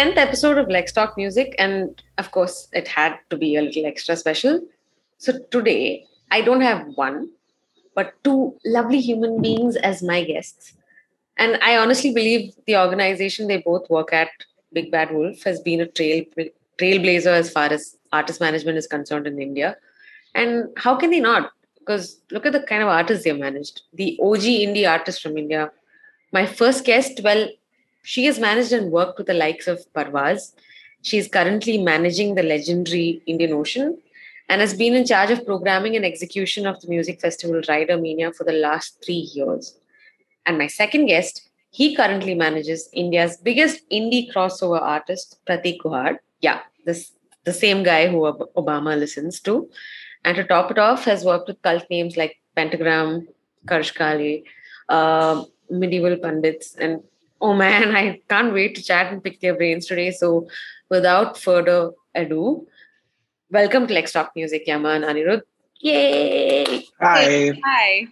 10th episode of Lex Talk Music, and of course, it had to be a little extra special. So today, I don't have one, but two lovely human beings as my guests. And I honestly believe the organization they both work at, Big Bad Wolf, has been a trail trailblazer as far as artist management is concerned in India. And how can they not? Because look at the kind of artists they've managed. The OG indie artist from India. My first guest, well, she has managed and worked with the likes of Parvaz. She is currently managing the legendary Indian Ocean and has been in charge of programming and execution of the music festival Rider Mania for the last three years. And my second guest, he currently manages India's biggest indie crossover artist, Prateek Kuhad. Yeah, this the same guy who Obama listens to. And to top it off, has worked with cult names like Pentagram, Karsh Kale, uh, Medieval Pundits, and oh man, I can't wait to chat and pick their brains today. So without further ado, welcome to Lex Talk Music, Yama and Anirudh. Yay! Hi. Hi.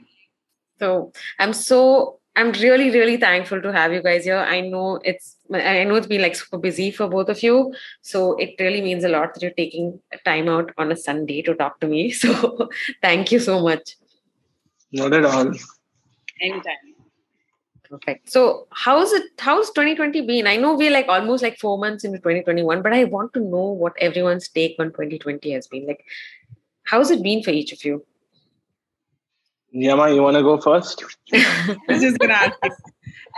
So I'm so I'm really, really thankful to have you guys here. I know it's I know it's been like super busy for both of you. So it really means a lot that you're taking time out on a Sunday to talk to me. So thank you so much. Not at all. Anytime. Perfect. So how's it how's 2020 been? I know we're like almost like four months into 2021, but I want to know what everyone's take on 2020 has been. Like, how's it been for each of you? Yama, you want to go first? I was just gonna ask.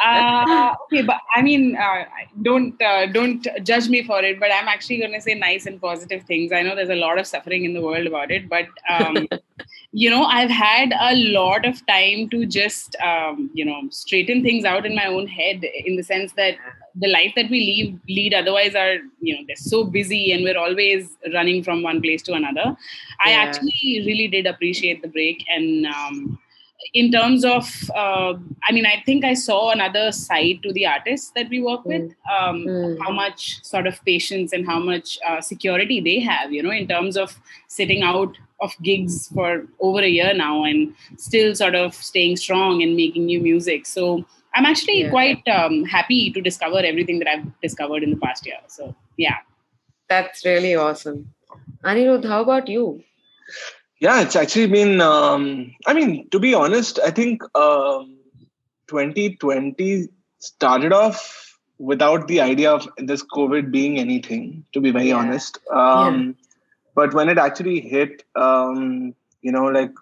Uh, okay, but I mean, uh, don't uh, don't judge me for it. But I'm actually gonna say nice and positive things. I know there's a lot of suffering in the world about it, but um, you know, I've had a lot of time to just um, you know straighten things out in my own head. In the sense that the life that we lead lead otherwise are you know they're so busy and we're always running from one place to another. Yeah. I actually really did appreciate the break and. Um, in terms of uh, i mean i think i saw another side to the artists that we work with mm. Um, mm. how much sort of patience and how much uh, security they have you know in terms of sitting out of gigs for over a year now and still sort of staying strong and making new music so i'm actually yeah. quite um, happy to discover everything that i've discovered in the past year so yeah that's really awesome anirudh how about you yeah, it's actually been. Um, I mean, to be honest, I think um, 2020 started off without the idea of this COVID being anything. To be very yeah. honest, um, yeah. but when it actually hit, um, you know, like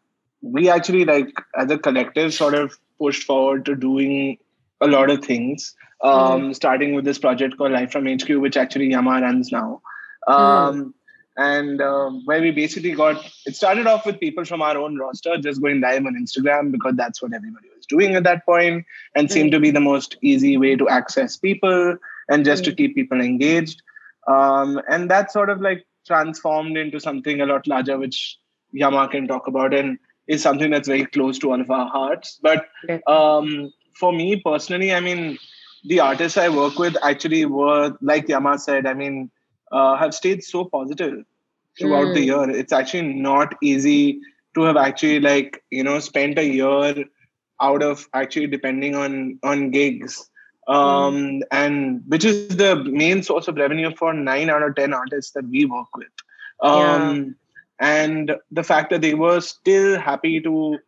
we actually like as a collective sort of pushed forward to doing a lot of things. Mm. Starting with this project called Live from HQ, which actually Yama runs now. Mm and um, where we basically got it started off with people from our own roster just going live on Instagram because that's what everybody was doing at that point and seemed to be the most easy way to access people and just to keep people engaged. Um, and that sort of like transformed into something a lot larger, which Yama can talk about and is something that's very close to all of our hearts. But um, for me personally, I mean, the artists I work with actually were, like Yama said, I mean, uh, have stayed so positive throughout mm. the hmm. year. It's actually not easy to have actually like you know spent a year out of actually depending on on gigs um mm. and which is the main source of revenue for 9 out of 10 artists that we work with um yeah. and the fact that they were still happy to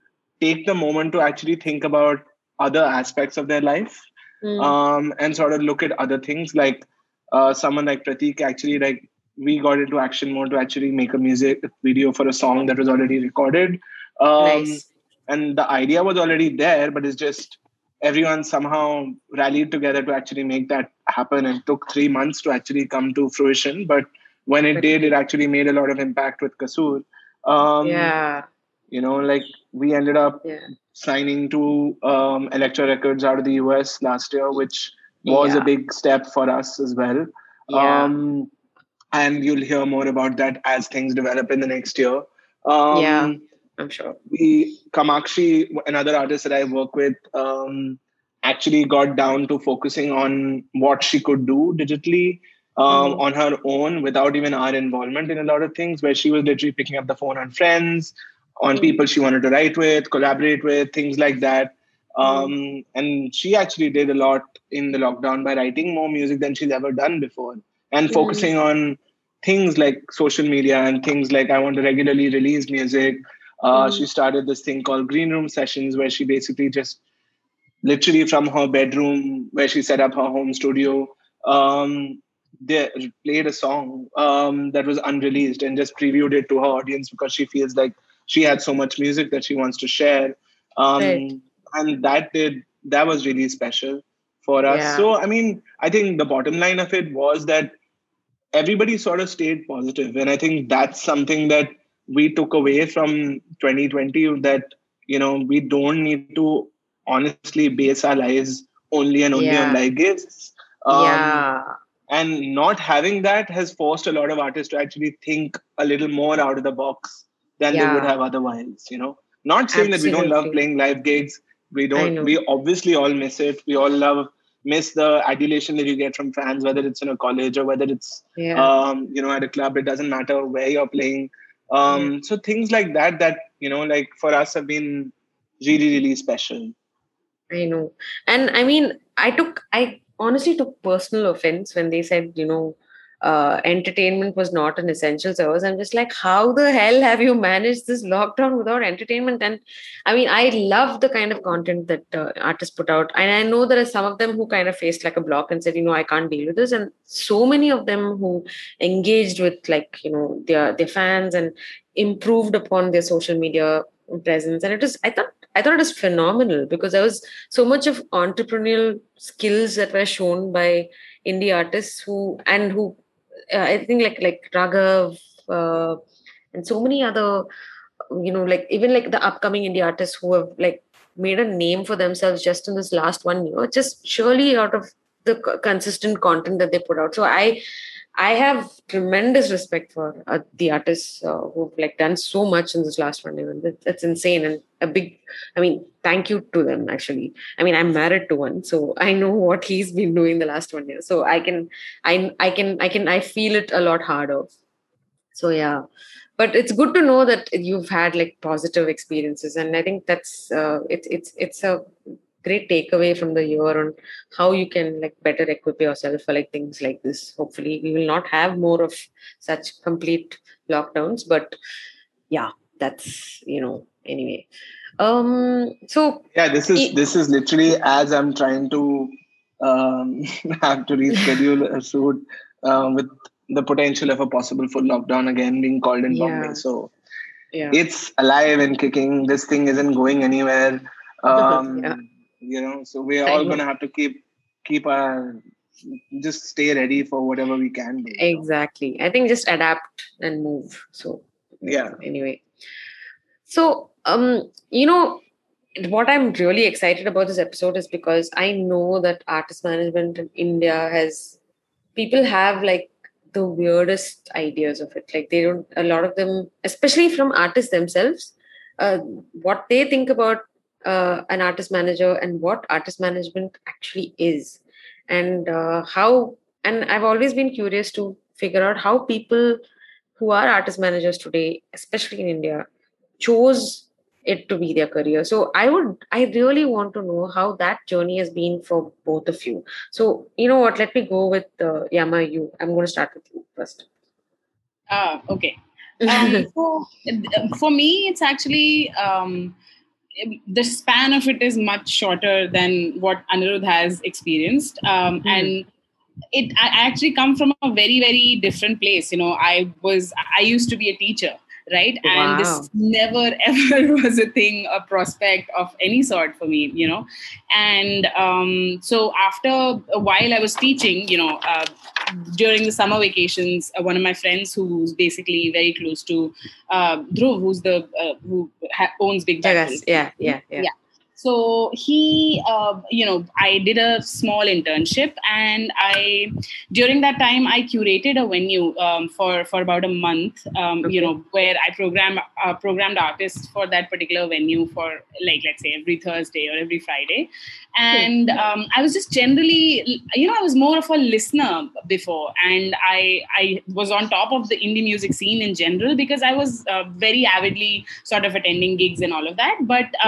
take the moment to actually think about other aspects of their life mm. um and sort of look at other things like uh, someone like Prateek actually like we got into action mode to actually make a music video for a song that was already recorded. Um, nice. And the idea was already there, but it's just everyone somehow rallied together to actually make that happen. And took three months to actually come to fruition. But when it did, it actually made a lot of impact with Kasoor. Um, yeah. You know, like we ended up yeah. signing to um, Elektra Records out of the US last year, which was yeah. a big step for us as well. Yeah. Um, and you'll hear more about that as things develop in the next year. Um, yeah, I'm sure. We Kamakshi, another artist that I work with, um, actually got down to focusing on what she could do digitally um, mm. on her own without even our involvement in a lot of things. Where she was literally picking up the phone on friends, on mm. people she wanted to write with, collaborate with, things like that Um, and she actually did a lot in the lockdown by writing more music than she's ever done before and Mhm. focusing on things like social media and things like I want to regularly release music. Uh, Mhm. She started this thing called Green Room Sessions, where she basically just literally from her bedroom, where she set up her home studio, um, they played a song um, that was unreleased and just previewed it to her audience because she feels like she had so much music that she wants to share. Um, Right. And that did that was really special for us. Yeah. So I mean, I think the bottom line of it was that everybody sort of stayed positive and i think that's something that we took away from 2020 that you know we don't need to honestly base our lives only and only Yeah. on live gigs um, yeah. and not having that has forced a lot of artists to actually think a little more out of the box than they would have otherwise you know not saying that we don't love playing live gigs we don't we obviously all miss it we all love miss the adulation that you get from fans whether it's in a college or whether it's Yeah. um, you know, at a club. It doesn't matter where you're playing. Um, So things like that, that you know, like for us, have been really, really special. I know. And I mean, I took, I honestly took personal offense when they said, you know, uh, entertainment was not an essential service. I'm just like, how the hell have you managed this lockdown without entertainment? And I mean, I love the kind of content that uh, artists put out. And I know there are some of them who kind of faced like a block and said, you know, I can't deal with this. And so many of them who engaged with like, you know, their, their fans and improved upon their social media presence. And it was, I thought, I thought it was phenomenal because there was so much of entrepreneurial skills that were shown by indie artists who and who uh, I think like like Raghav uh, and so many other you know like even like the upcoming indie artists who have like made a name for themselves just in this last one year just surely out of the consistent content that they put out. So i i have tremendous respect for uh, the artists uh, who've like done so much in this last one year That- that's insane and a big i mean thank you to them actually. I mean i'm married to one so i know what he's been doing the last one year. So i can i i can i can i feel it a lot harder. So yeah. But it's good to know that you've had like positive experiences and i think that's uh, it's it's it's a great takeaway from the year on how you can like better equip yourself for like things like this hopefully we will not have more of such complete lockdowns but yeah that's you know anyway um so Yeah, this is E- this is literally as I'm trying to um, have to reschedule a shoot uh, with the potential of a possible full lockdown again being called in Yeah. Bombay. So yeah it's alive and kicking. This thing isn't going anywhere. Um, Yeah. You know, so we're all gonna have to keep keep our just stay ready for whatever we can do. you know? exactly i think just adapt and move so Yeah. anyway so um you know what i'm really excited about this episode is because i know that artist management in india has people have like the weirdest ideas of it like they don't a lot of them especially from artists themselves uh, what they think about uh, an artist manager and what artist management actually is. And uh, how and i've always been curious to figure out how people who are artist managers today especially in india chose it to be their career. So i would i really want to know how that journey has been for both of you. So you know what? Let me go with uh, yama you. I'm going to start with you first. Ah, okay. Um, so, uh, for me, it's actually um, the span of it is much shorter than what Anirudh has experienced, um, Mhm. and it I actually come from a very very different place. You know, I was I used to be a teacher, right, and this never ever was a thing, a prospect of any sort for me. You know, and um, so after a while, I was teaching. You know. Uh, during the summer vacations, uh, one of my friends who's basically very close to uh, Dhruv, who's the uh, who ha- owns Big Jackal. Yeah yeah yeah, Yeah. So he, uh, you know, I did a small internship, and I during that time I curated a venue um, for for about a month. Um, Okay. You know, where I program uh, programmed artists for that particular venue for like let's say every Thursday or every Friday, and um, I was just generally, you know, I was more of a listener before, and I I was on top of the indie music scene in general because I was uh, very avidly sort of attending gigs and all of that, but.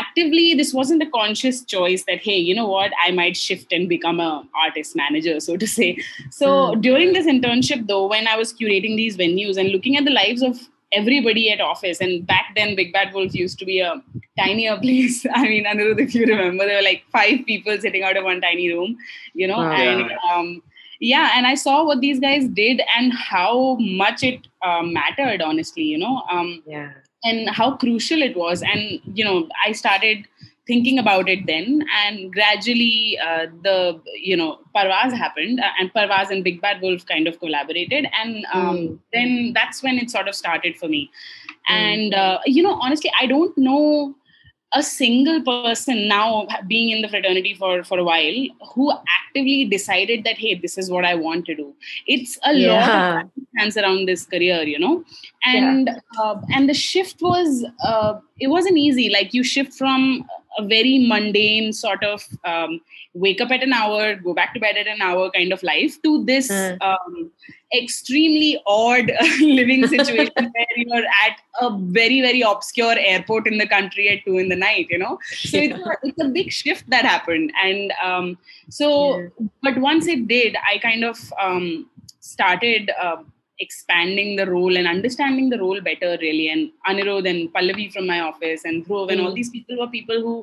Actively this wasn't a conscious choice that hey you know what? I might shift and become a artist manager so to say. So mm. during this internship though when i was curating these venues and looking at the lives of everybody at office and back then big bad wolf used to be a tinier place i mean Anirudh, if you remember there were like five people sitting out of one tiny room you know oh, and um, yeah and i saw what these guys did and how much it uh, mattered honestly you know um, yeah and how crucial it was and you know i started thinking about it then and gradually uh, the you know parvaz happened uh, and parvaz and big bad wolf kind of collaborated and um, mm. then that's when it sort of started for me mm. and uh, you know honestly i don't know a single person now being in the fraternity for for a while who actively decided that hey this is what i want to do it's a yeah. lot of hands around this career you know and yeah. uh, and the shift was uh, it wasn't easy like you shift from a very mundane sort of um, wake up at an hour, go back to bed at an hour kind of life to this mm. um, extremely odd living situation where you're at a very, very obscure airport in the country at two in the night, you know? So yeah. it's, a, it's a big shift that happened. And um, so, yeah. but once it did, I kind of um, started. Uh, expanding the role and understanding the role better really and anirudh and pallavi from my office and dhruv and all hmm. these people were people who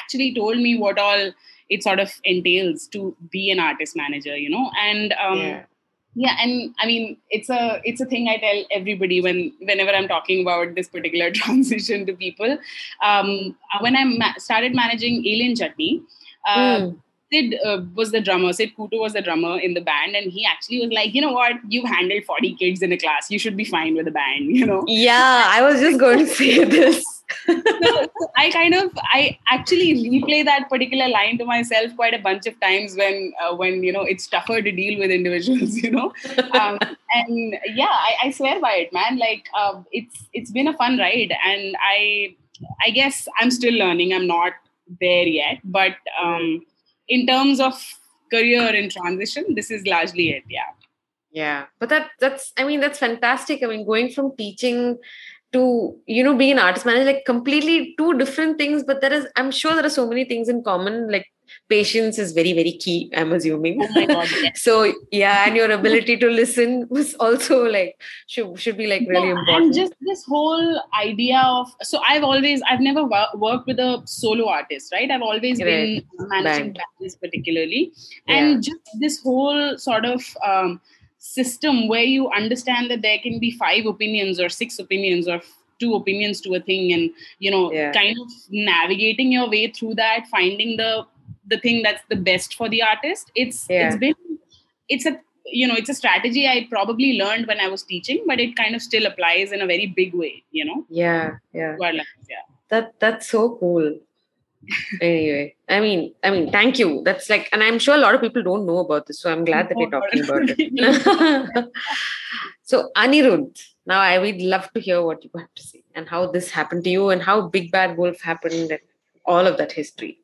actually told me what all it sort of entails to be an artist manager you know and um, yeah. yeah and i mean it's a it's a thing i tell everybody when whenever i'm talking about this particular transition to people um, when i ma- started managing alien chutney uh, mm Sid uh, was the drummer. Sid Coutto was the drummer in the band, and he actually was like, you know what, you've handled forty kids in a class. You should be fine with the band. You know. Yeah, I was just going to say this. so, I kind of I actually replay that particular line to myself quite a bunch of times when uh, when you know it's tougher to deal with individuals. You know, um, and yeah, I, I, swear by it, man. Like uh, it's it's been a fun ride, and I I guess I'm still learning. I'm not there yet, but. Um, in terms of career in transition, this is largely it. Yeah. Yeah. But that that's I mean, that's fantastic. I mean, going from teaching to you know being an artist manager like completely two different things but there is i'm sure there are so many things in common like patience is very very key i'm assuming oh God, yes. so yeah and your ability to listen was also like should, should be like really yeah, important and just this whole idea of so i've always i've never worked with a solo artist right i've always right. been managing bands particularly and yeah. just this whole sort of um, system where you understand that there can be five opinions or six opinions or two opinions to a thing and you know yeah. kind of navigating your way through that finding the the thing that's the best for the artist. It's yeah. it's been it's a you know it's a strategy i probably learned when i was teaching but it kind of still applies in a very big way you know? Yeah yeah. Yeah. That that's so cool. Anyway i mean i mean thank you. That's like and i'm sure a lot of people don't know about this so i'm glad that we're talking about it. so anirudh now i would love to hear what you have to say and how this happened to you and how big bad wolf happened and all of that history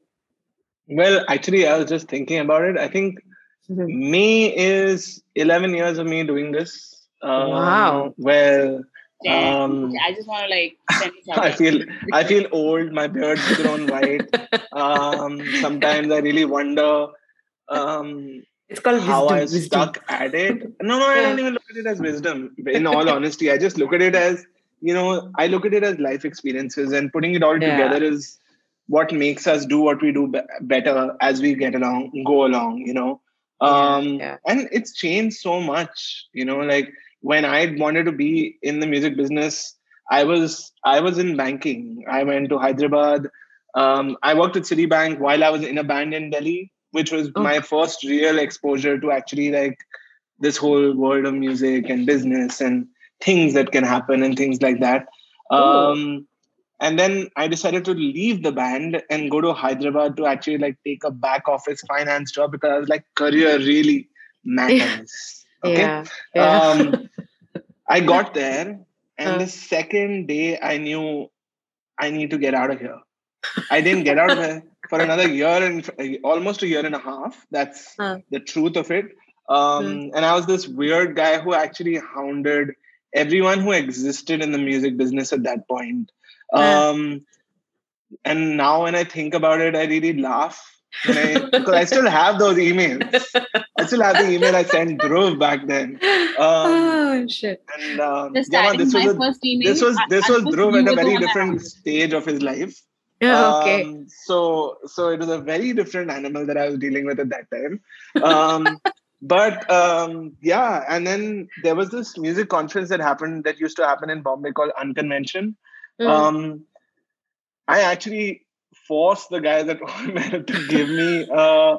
well, actually, I was just thinking about it. I think mm-hmm. May is 11 years of me doing this. Um, wow. Well, um, I just want to like. I feel I feel old. My beard's grown white. um, sometimes I really wonder. Um, it's called how wisdom, I wisdom. stuck at it. No, no, I don't even look at it as wisdom. In all honesty, I just look at it as you know, I look at it as life experiences, and putting it all yeah. together is what makes us do what we do be- better as we get along go along you know? Um yeah, yeah. and it's changed so much you know? Like when i wanted to be in the music business i was i was in banking. I went to hyderabad. Um, i worked at citibank while i was in a band in delhi which was oh. my first real exposure to actually like this whole world of music and business and things that can happen and things like that. Um, and then i decided to leave the band and go to hyderabad to actually like take a back office finance job because i was like career really matters okay yeah, yeah. Um, i got there and uh. the second day i knew i need to get out of here i didn't get out of here for another year and almost a year and a half that's uh. the truth of it um, mm. and i was this weird guy who actually hounded everyone who existed in the music business at that point um, and now when I think about it, I really laugh. I, because I still have those emails. I still have the email I sent Dhruv back then. Um, oh shit! And um, Just yeah, this my was a, first email. this was this I was put Dhruv at a very different asked. stage of his life. Yeah, okay. Um, so so it was a very different animal that I was dealing with at that time. Um, but um, yeah, and then there was this music conference that happened that used to happen in Bombay called Unconvention. Mm. Um, I actually forced the guys at OML to give me a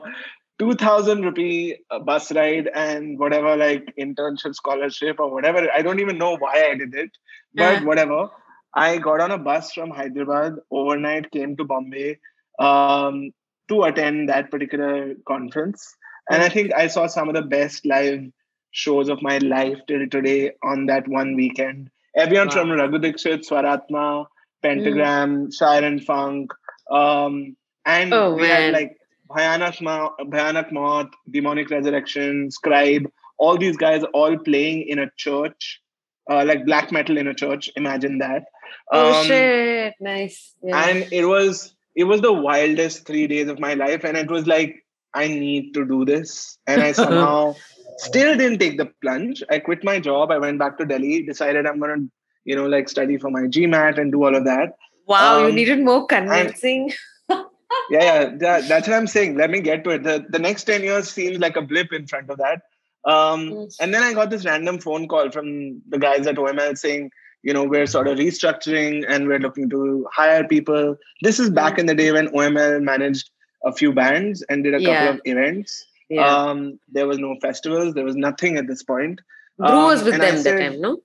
2000 rupee uh, bus ride and whatever like internship scholarship or whatever. I don't even know why I did it, but Yeah. whatever. I got on a bus from Hyderabad overnight, came to Bombay um, to attend that particular conference. And I think I saw some of the best live shows of my life till today on that one weekend. Everyone Wow. from Raghu Dixit, Swaratma, Pentagram, Shaa'ir and Func, um, and Oh, we had like Bhayanak, Ma- Bhayanak Maut, Demonic Resurrection, Scribe, all these guys all playing in a church, uh, like black metal in a church. Imagine that. oh Um, shit! Nice. Yeah. and it was it was the wildest three days of my life and it was like i need to do this and i somehow still didn't take the plunge. I quit my job. I went back to delhi decided i'm going to you know like study for my gmat and do all of that. Wow, you um, needed more convincing. yeah yeah that, that's what i'm saying. Let me get to it. The, the next 10 years seems like a blip in front of that. Um, Mm. and then i got this random phone call from the guys at oml saying you know we're sort of restructuring and we're looking to hire people. This is back in the day when oml managed a few bands and did a Yeah. couple of events yeah. um, there was no festivals there was nothing at this point Dhruv was um, with and I them that said- time, no?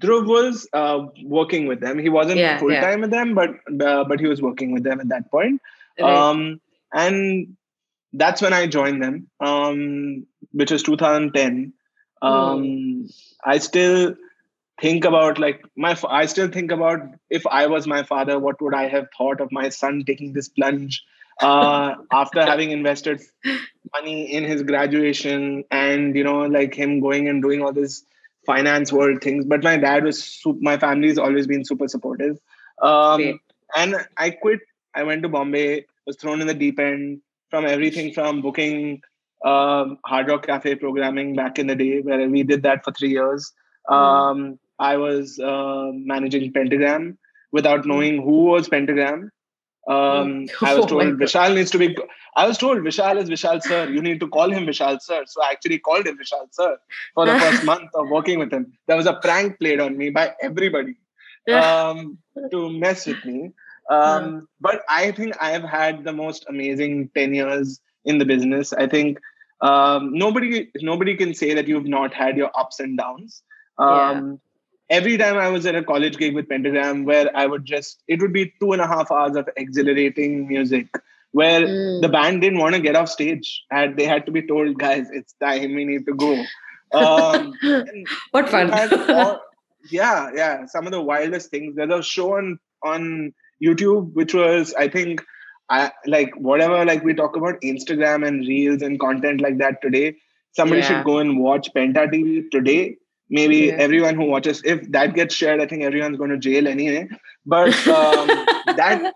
Dhruv was uh, working with them. He wasn't Yeah, full yeah. time with them, but uh, but he was working with them at that point. Right. Um, and that's when I joined them, um, which was 2010. Um, I still think about like my. I still think about if I was my father, what would I have thought of my son taking this plunge uh, after having invested money in his graduation and you know like him going and doing all this finance world things. But my dad was. Super, my family's always been super supportive. Um, Great. and I quit. I went to Bombay. Was thrown in the deep end from everything from booking um, Hard Rock Cafe programming back in the day, where we did that for three years. Um, I was uh, managing Pentagram without knowing who was Pentagram. Um, I was Oh told God. Vishal needs to be. I was told Vishal is Vishal sir. You need to call him Vishal sir. So I actually called him Vishal sir for the first month of working with him. There was a prank played on me by everybody um, to mess with me. Um, but I think I have had the most amazing 10 years in the business. I think um, nobody nobody can say that you've not had your ups and downs. Um, Every time I was at a college gig with Pentagram, where I would just, it would be two and a half hours of exhilarating music, where Mm. the band didn't want to get off stage. And they had to be told, guys, it's time, we need to go. Um, what fun. all- yeah, yeah. Some of the wildest things. There's a show on on YouTube which was, I think, I like whatever like we talk about Instagram and reels and content like that today. Somebody Yeah. should go and watch Penta TV today. Maybe Yeah. everyone who watches, if that gets shared, I think everyone's going to jail anyway. But um, that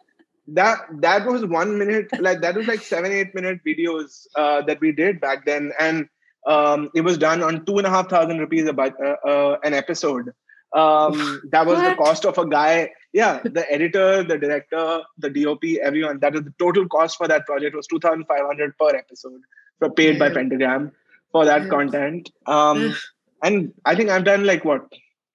that that was one minute like that was like seven eight minute videos uh, that we did back then. And um, it was done on two and a half thousand rupees about uh, uh, an episode. Um, that was the cost of a guy yeah the editor the director the dop everyone. That was the total cost for that project was 2500 per episode for paid by pentagram for that content. Um, and i think i've done like what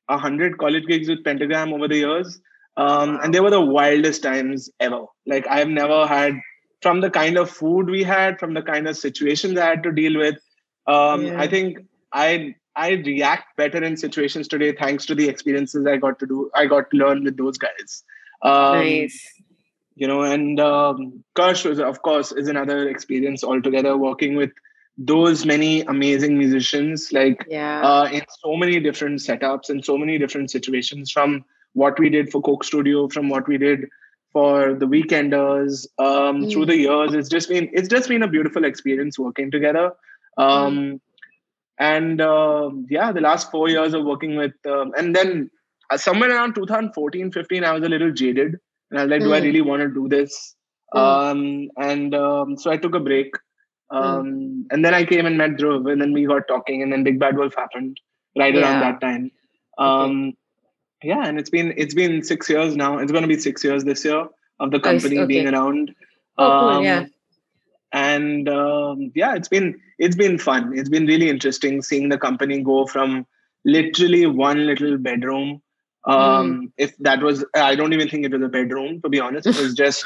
a hundred college gigs with pentagram over the years um, and they were the wildest times ever. Like I've never had from the kind of food we had, from the kind of situations I had to deal with. Um, Yeah. I think I I react better in situations today thanks to the experiences I got to do. I got to learn with those guys. Um, nice. You know, and um, Karsh was of course is another experience altogether. Working with those many amazing musicians, like Yeah. uh, in so many different setups and so many different situations from what we did for Coke Studio, from what we did for the Weekenders um, Mm. through the years. It's just been it's just been a beautiful experience working together. Um, And um yeah, the last four years of working with, um, and then uh, somewhere around 2014, 15, I was a little jaded and I was like, mm. do I hmm. really want to do this? Mm. Um, and um, so I took a break. Hmm. Um, mm. And then I came and met Dhruv, and then we got talking, and then Big Bad Wolf happened right yeah. around that time. Um, okay. Yeah, and it's been it's been six years now. It's going to be six years this year of the company okay. being around. Oh, cool. Um, yeah. And um, yeah, it's been it's been fun. It's been really interesting seeing the company go from literally one little bedroom um mm. if that was i don't even think it was a bedroom to be honest it was just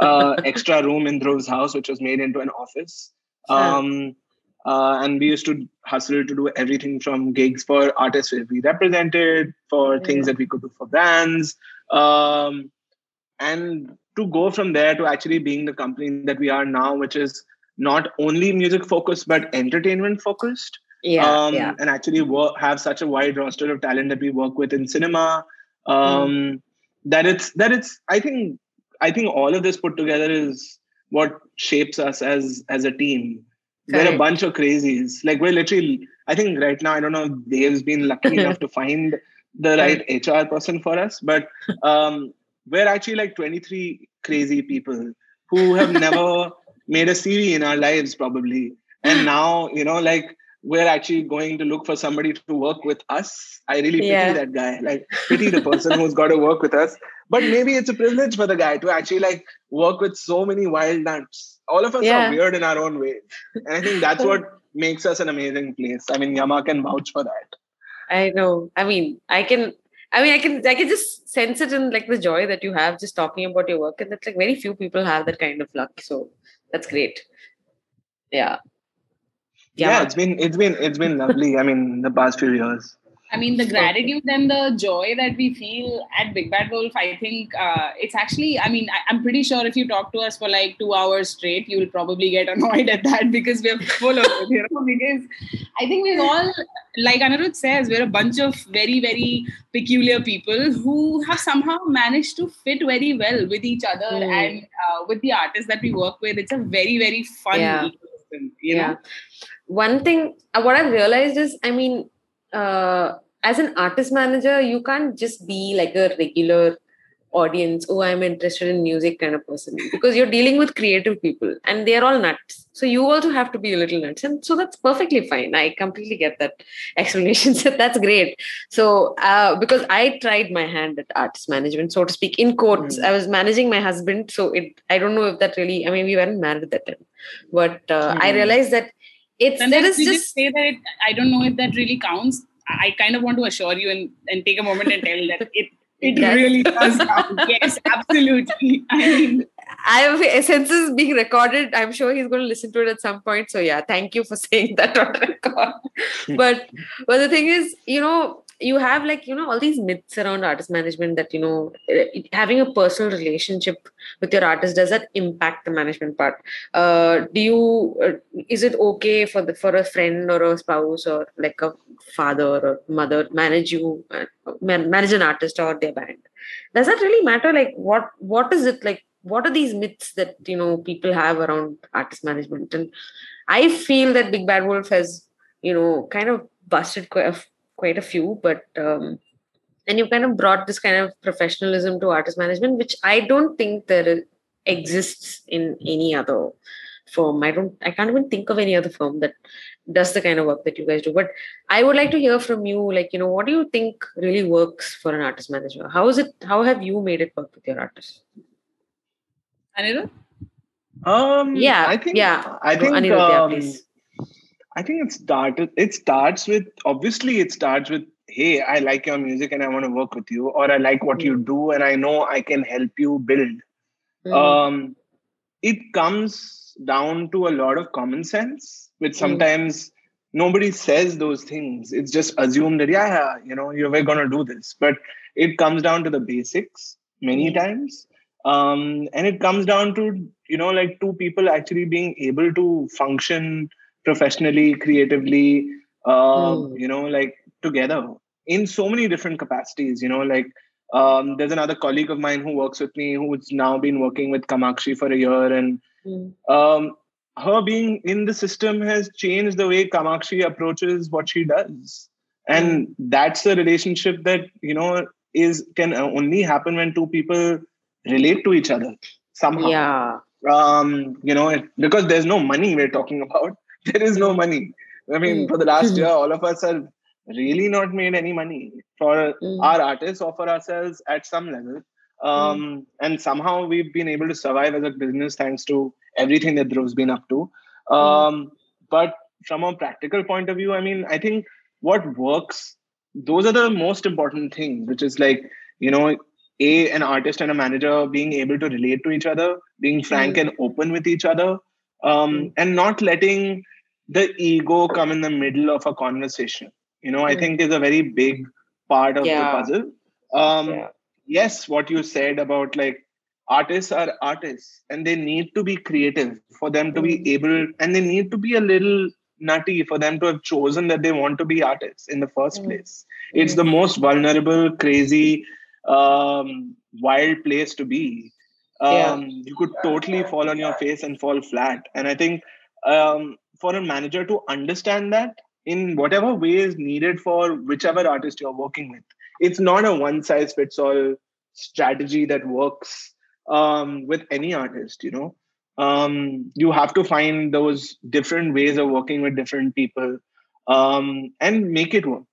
uh extra room in Dhruv's house which was made into an office um uh, and we used to hustle to do everything from gigs for artists we represented for yeah. things that we could do for brands um and to go from there to actually being the company that we are now which is not only music focused but entertainment focused yeah, um, yeah. and actually work, have such a wide roster of talent that we work with in cinema um, mm. that it's that it's i think i think all of this put together is what shapes us as as a team we're a bunch of crazies like we're literally i think right now i don't know dave's been lucky enough to find the right hr person for us but um, we're actually like 23 crazy people who have never made a cv in our lives probably and now you know like we're actually going to look for somebody to work with us. I really pity yeah. that guy. Like pity the person who's got to work with us. But maybe it's a privilege for the guy to actually like work with so many wild nuts. All of us yeah. are weird in our own way. And I think that's what makes us an amazing place. I mean, Yama can vouch for that. I know. I mean, I can I mean, I can I can just sense it in like the joy that you have just talking about your work, and that's like very few people have that kind of luck. So that's great. Yeah yeah, yeah it's been it's been it's been lovely i mean the past few years I mean, the gratitude and the joy that we feel at Big Bad Wolf, I think uh, it's actually, I mean, I, am pretty sure if you talk to us for like two hours straight, you'll probably get annoyed at that because we're full of it, you know, because I think we've all, like Anirudh says, we're a bunch of very, very peculiar people who have somehow managed to fit very well with each other mm. and uh, with the artists that we work with. It's a very, very fun yeah. ecosystem, you yeah. know one thing uh, what i've realized is i mean uh, as an artist manager you can't just be like a regular audience oh i'm interested in music kind of person because you're dealing with creative people and they're all nuts. So you also have to be a little nuts. And so that's perfectly fine. I completely get that explanation. So that's great. So uh, because i tried my hand at artist management so to speak in quotes mm. i was managing my husband so it i don't know if that really i mean we weren't married at that time. But uh, mm. i realized that it's and there is just, just say that it, I don't know if that really counts. I kind of want to assure you and, and take a moment and tell that it it yes. really does count. yes, absolutely. I mean, I have since this being recorded. I'm sure he's going to listen to it at some point. So yeah, thank you for saying that on record. but but the thing is, you know, you have like you know all these myths around artist management that you know having a personal relationship with your artist does that impact the management part? Uh, do you uh, is it okay for the for a friend or a spouse or like a father or mother manage you uh, manage an artist or their band? Does that really matter? Like what what is it like what are these myths that you know people have around artist management? And i feel that big bad wolf has you know kind of busted quite a few, but um, and you kind of brought this kind of professionalism to artist management, which I don't think there exists in any other firm. I don't, I can't even think of any other firm that does the kind of work that you guys do. But I would like to hear from you, like, you know, what do you think really works for an artist manager? How is it? How have you made it work with your artists? Anirudh? Um, yeah, I think, yeah, I think, Anirudh, um, yeah, please I think it started. It starts with obviously it starts with hey, I like your music and I want to work with you, or I like what mm. you do and I know I can help you build. Mm. Um, it comes down to a lot of common sense, which hmm. sometimes mm. nobody says those things. It's just assumed that yeah, yeah you know, you're gonna do this, but it comes down to the basics many hmm. times. Um, and it comes down to you know like two people actually being able to function professionally, creatively, mm. you know, like together in so many different capacities. You know, like um, there's another colleague of mine who works with me who's now been working with Kamakshi for a year, and mm. um, her being in the system has changed the way Kamakshi approaches what she does, and mm. that's the relationship that you know is can only happen when two people relate to each other somehow. Yeah. Um, you know, it, because there's no money we're talking about. There is no money. I mean, Mm. for the last year, all of us have really not made any money. For Mm. our artists or for ourselves at some level. Um, And somehow we've been able to survive as a business thanks to everything that Dhruv's been up to. Um, But from a practical point of view, I mean, I think what works, those are the most important things, which is like, you know, a an artist and a manager being able to relate to each other, being frank and open with each other, um, Mm. and not letting the ego come in the middle of a conversation. You know, I Mm. think is a very big part of Yeah. the puzzle. Um, Yeah. Yes, what you said about like artists are artists and they need to be creative for them to be Mm. able, and they need to be a little nutty for them to have chosen that they want to be artists in the first Mm. place. It's the most vulnerable, crazy, um, wild place to be. Yeah. Um, You could totally fall on your face and fall flat. And I think um, for a manager to understand that in whatever way is needed for whichever artist you're working with, it's not a one size fits all strategy that works um, with any artist, you know. Um, you have to find those different ways of working with different people um, and make it work.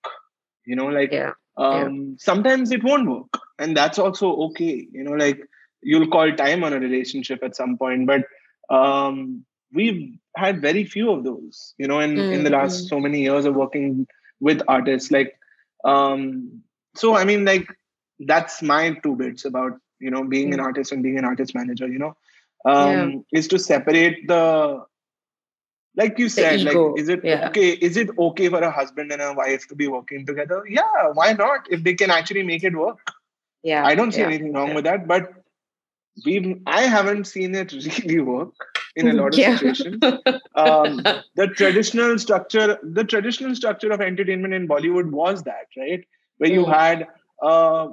You know, like Yeah. um, sometimes it won't work, and that's also okay. You know, like you'll call time on a relationship at some point, but um, we've had very few of those. You know, in in the last mm. so many years of working with artists, like um, so. I mean, like that's my two bits about you know being an Mm. artist and being an artist manager. You know, um, is to separate the like you said like is it yeah. okay is it okay for a husband and a wife to be working together yeah why not if they can actually make it work Yeah. i don't see yeah, anything wrong yeah. with that but we i haven't seen it really work in a lot of Yeah. situations um, the traditional structure the traditional structure of entertainment in bollywood was that right where you Mm. had a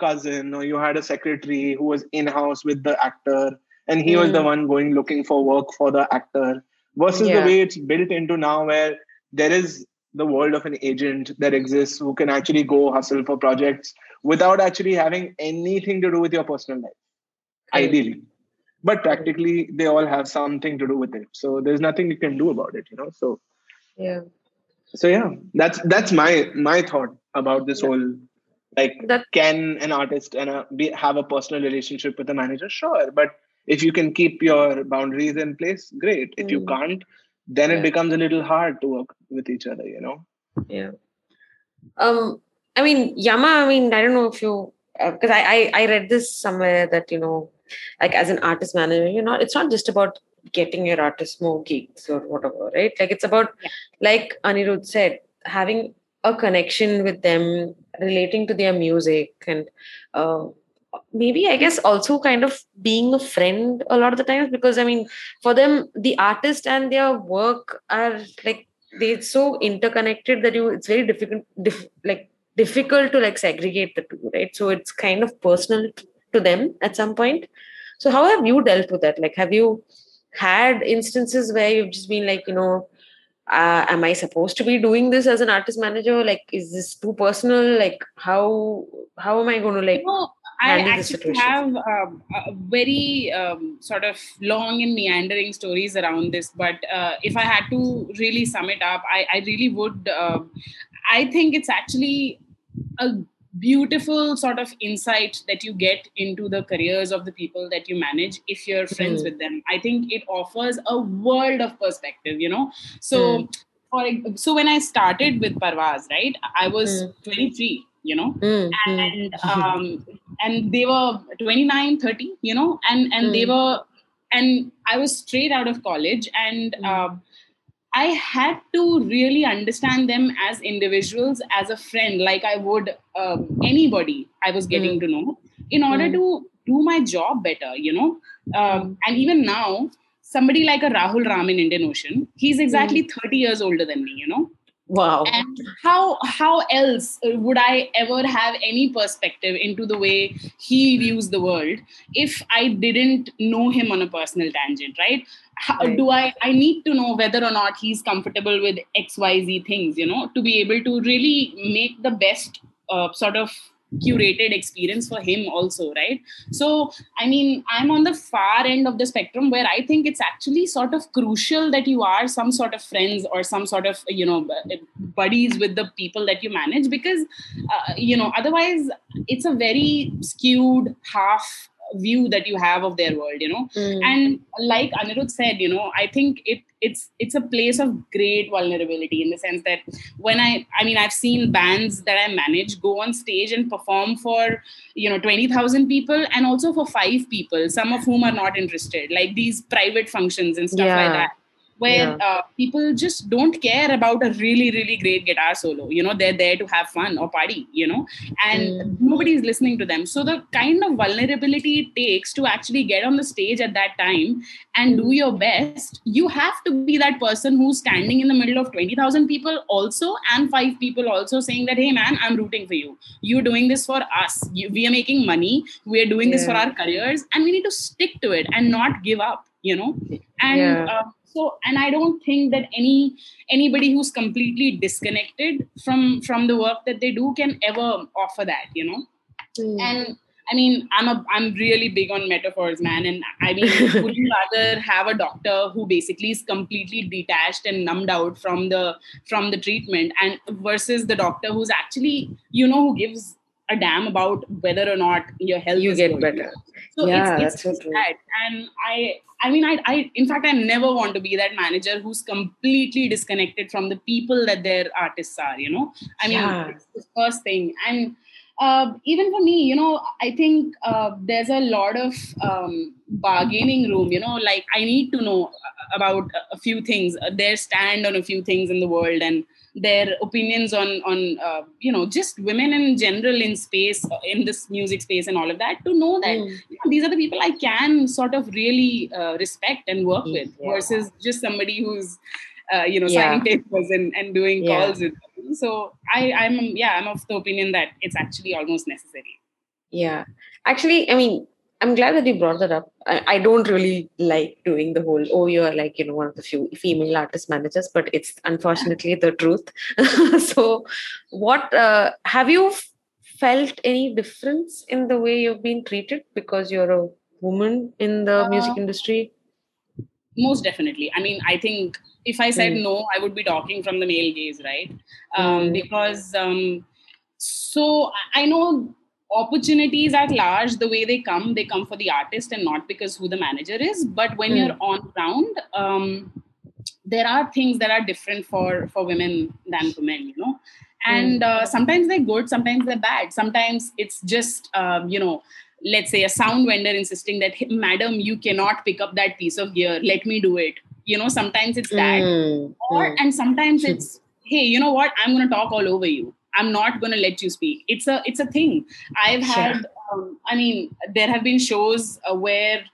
cousin or you had a secretary who was in house with the actor and he was the Mm. one going looking for work for the actor versus the way it's built into now where there is the world of an agent that exists who can actually go hustle for projects without actually having anything to do with your personal life ideally but practically they all have something to do with it so there's nothing you can do about it you know so yeah. so yeah that's that's my my thought about this Yeah. whole like That can an artist and a, be, have a personal relationship with a manager sure but if you can keep your boundaries in place great if you Mm. can't then Yeah. it becomes a little hard to work with each other you know yeah. Um, I mean, Yama. I mean, I don't know if you because I, I I read this somewhere that you know, like as an artist manager, you know, it's not just about getting your artist more gigs or whatever, right? Like it's about, like Anirudh said, having a connection with them, relating to their music, and uh, maybe I guess also kind of being a friend a lot of the times because I mean, for them, the artist and their work are like they're so interconnected that you it's very difficult dif- like difficult to like segregate the two right so it's kind of personal to them at some point so how have you dealt with that like have you had instances where you've just been like you know uh, am i supposed to be doing this as an artist manager like is this too personal like how how am i going to like No, I actually have um, very um, sort of long and meandering stories around this. But uh, if I had to really sum it up, I, I really would. um I think it's actually a beautiful sort of insight that you get into the careers of the people that you manage if you're friends Mhm. with them. I think it offers a world of perspective, you know. So, for so when I started with Parvaz, right, I was Mm. 23, you know Mm, mm, and um, and they were 29 30 you know and and they Mm. were and i was straight out of college and Mm. um, i had to really understand them as individuals as a friend like i would um, anybody i was getting to know in order Mm. to do my job better you know? Um, and even now somebody like a rahul ram in indian ocean he's exactly 30 years older than me you know? Wow. And how how else would i ever have any perspective into the way he views the world if i didn't know him on a personal tangent right how, do i i need to know whether or not he's comfortable with xyz things you know to be able to really make the best uh, sort of curated experience for him also right? So i mean i'm on the far end of the spectrum where i think it's actually sort of crucial that you are some sort of friends or some sort of you know buddies with the people that you manage because uh, you know otherwise it's a very skewed half view that you have of their world you know mm. and like anirudh said you know i think it it's it's a place of great vulnerability in the sense that when i i mean i've seen bands that i manage go on stage and perform for you know 20000 people and also for 5 people some of whom are not interested like these private functions and stuff yeah. like that where yeah. uh, people just don't care about a really really great guitar solo you know they're there to have fun or party you know and mm. nobody's listening to them so the kind of vulnerability it takes to actually get on the stage at that time and do your best you have to be that person who's standing in the middle of 20000 people also and five people also saying that hey man i'm rooting for you you're doing this for us you, we are making money we are doing yeah. this for our careers and we need to stick to it and not give up you know and yeah. uh, so and i don't think that any anybody who's completely disconnected from from the work that they do can ever offer that you know mm. and I mean, I'm a I'm really big on metaphors, man. And I mean, would you rather have a doctor who basically is completely detached and numbed out from the from the treatment, and versus the doctor who's actually, you know, who gives a damn about whether or not your health you get better. So yeah, it's, it's that's so true. That. And I I mean I, I in fact I never want to be that manager who's completely disconnected from the people that their artists are, you know. I mean yeah. it's the first thing. And uh, even for me, you know, I think uh, there's a lot of um, bargaining room. You know, like I need to know about a few things, uh, their stand on a few things in the world, and their opinions on on uh, you know just women in general in space uh, in this music space and all of that to know that mm. you know, these are the people i can sort of really uh, respect and work mm, with yeah. versus just somebody who's uh, you know yeah. signing papers and, and doing yeah. calls with them. so i i'm yeah i'm of the opinion that it's actually almost necessary yeah actually i mean I'm glad that you brought that up. I, I, don't really like doing the whole, oh, you're like, you know, one of the few female artist managers, but it's unfortunately the truth. so, what uh, have you felt any difference in the way you've been treated because you're a woman in the uh, music industry? Most definitely. I mean, I think if I said mm. no, I would be talking from the male gaze, right? Um, mm. Because, um, so I know opportunities at large the way they come they come for the artist and not because who the manager is. But when mm. you're on ground um, there are things that are different for for women than for men you know? And uh, sometimes they're good sometimes they're bad. Sometimes it's just um, you know let's say a sound vendor insisting that madam you cannot pick up that piece of gear. Let me do it. You know sometimes it's that. Mm. or and sometimes it's hey you know what? I'm going to talk all over you i'm not going to let you speak. It's a it's a thing. I've had sure. um, i mean there have been shows uh, where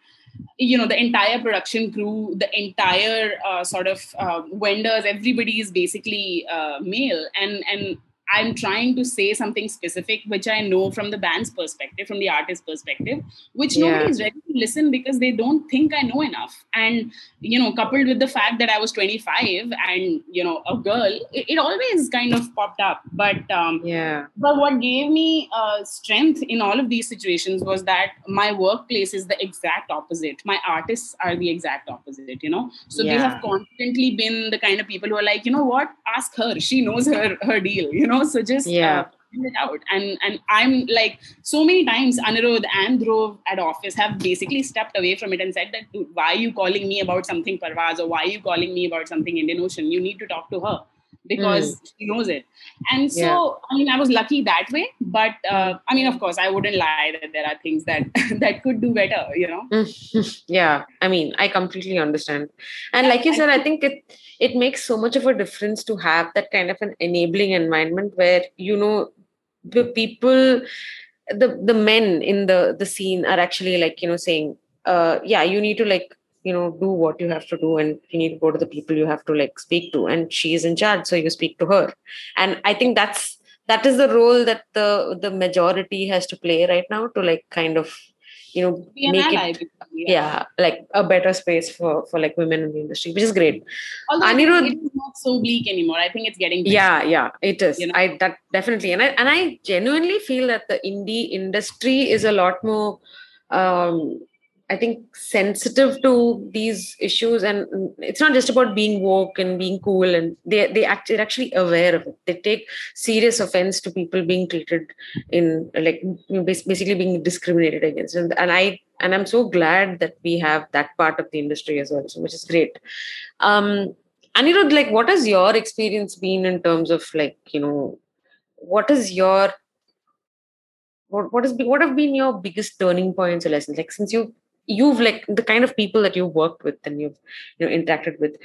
you know the entire production crew the entire uh, sort of uh, vendors everybody is basically uh, male. And and I'm trying to say something specific, which I know from the band's perspective, from the artist's perspective, which yeah. nobody is ready to listen because they don't think I know enough. And, you know, coupled with the fact that I was 25 and, you know, a girl, it, it always kind of popped up. But, um, yeah. But what gave me uh, strength in all of these situations was that my workplace is the exact opposite. My artists are the exact opposite, you know? So yeah. they have constantly been the kind of people who are like, you know what, ask her. She knows her, her deal, you know? Know so just yeah. uh, it out. And and i'm like so many times anirudh and dhruv at office have basically stepped away from it and said that why are you calling me about something parvaz or why are you calling me about something indian ocean? You need to talk to her because mm. she knows it. And so yeah. i mean i was lucky that way but uh, i mean of course i wouldn't lie that there are things that that could do better you know? Yeah. I mean i completely understand. And like you said i think it it makes so much of a difference to have that kind of an enabling environment where you know the people the the men in the the scene are actually like you know saying uh yeah you need to like you know do what you have to do and you need to go to the people you have to like speak to. And she is in charge so you speak to her. And i think that's that is the role that the the majority has to play right now to like kind of you know Be an make ally, it basically, yeah like a better space for for like women in the industry which is great Although Anirudh- it's not so bleak anymore. I think it's getting better. yeah yeah it is You know? i that definitely and i and i genuinely feel that the indie industry is a lot more um i think sensitive to these issues and it's not just about being woke and being cool and they they act, they're actually aware of it. They take serious offense to people being treated in like basically being discriminated against. And, and i and i'm so glad that we have that part of the industry as well which is great. Um know, like, what has your experience been in terms of like, you know, what is your what what has been what have been your biggest turning points or lessons? Like, since you you've like the kind of people that you've worked with and you've you know interacted with,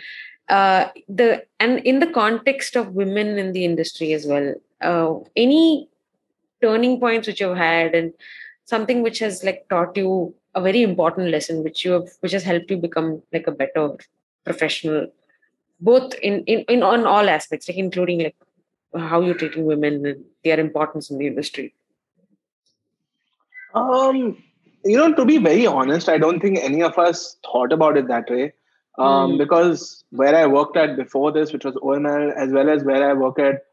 uh, the and in the context of women in the industry as well, uh, any turning points which you've had and something which has like taught you a very important lesson which you have which has helped you become like a better professional both in, in, in on all aspects, like including like how you're treating women and their importance in the industry. Um, you know, to be very honest, I don't think any of us thought about it that way. Um, Mm. because where I worked at before this, which was OML, as well as where I work at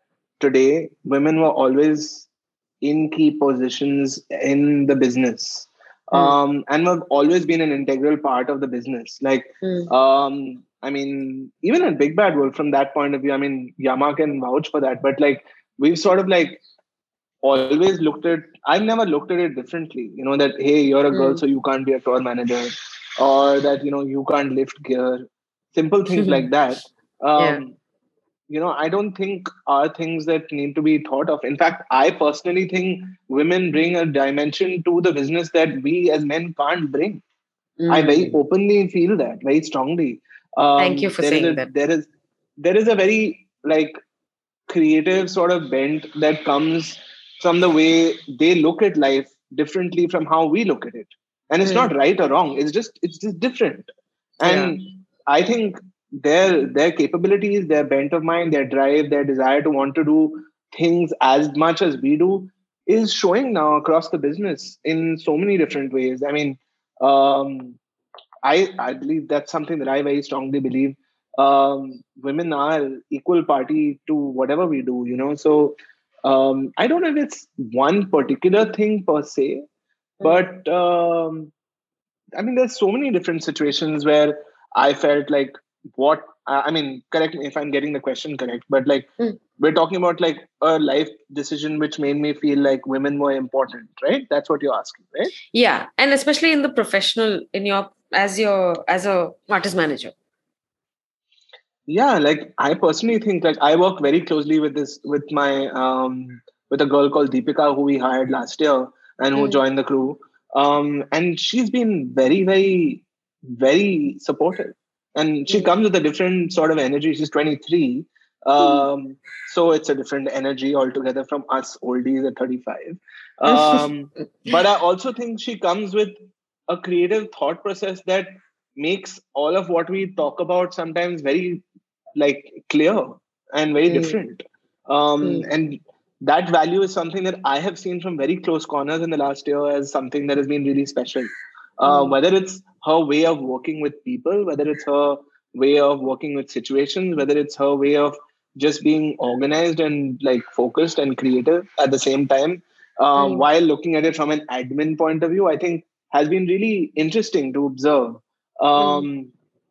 today, women were always in key positions in the business. Mm. Um, and have always been an integral part of the business. Like, Mm. um, I mean, even at Big Bad Wolf, from that point of view, I mean, Yama can vouch for that. But like, we've sort of like always looked at. I've never looked at it differently. You know that hey, you're a girl, Mm. so you can't be a tour manager, or that you know you can't lift gear. Simple things like that. Um, Yeah. You know, I don't think are things that need to be thought of. In fact, I personally think women bring a dimension to the business that we as men can't bring. I Mm. very openly feel that very strongly. Um, Thank you for saying a- that. There is there is a very like creative sort of bent that comes from the way they look at life differently from how we look at it, and it's Hmm. not right or wrong. It's just it's just different, and I think their their capabilities, their bent of mind, their drive, their desire to want to do things as much as we do is showing now across the business in so many different ways. I mean, um, I I believe that's something that I very strongly believe. Um, women are equal party to whatever we do, you know. So um, I don't know if it's one particular thing per se, but um, I mean, there's so many different situations where I felt like what I I mean, correct me if I'm getting the question correct, but like Mm. we're talking about like a life decision which made me feel like women were important, right? That's what you're asking, right? Yeah, and especially in the professional, in your as your as a artist manager. Yeah, like I personally think like I work very closely with this with my um with a girl called Deepika who we hired last year and who Mm. joined the crew. Um and she's been very, very, very supportive. And she Mm. comes with a different sort of energy. She's 23. Um so it's a different energy altogether from us oldies at 35. Um but I also think she comes with a creative thought process that makes all of what we talk about sometimes very like clear and very Mm. different um Mm. and that value is something that i have seen from very close corners in the last year as something that has been really special uh, Mm. whether it's her way of working with people whether it's her way of working with situations whether it's her way of just being organized and like focused and creative at the same time uh, Mm. while looking at it from an admin point of view i think has been really interesting to observe um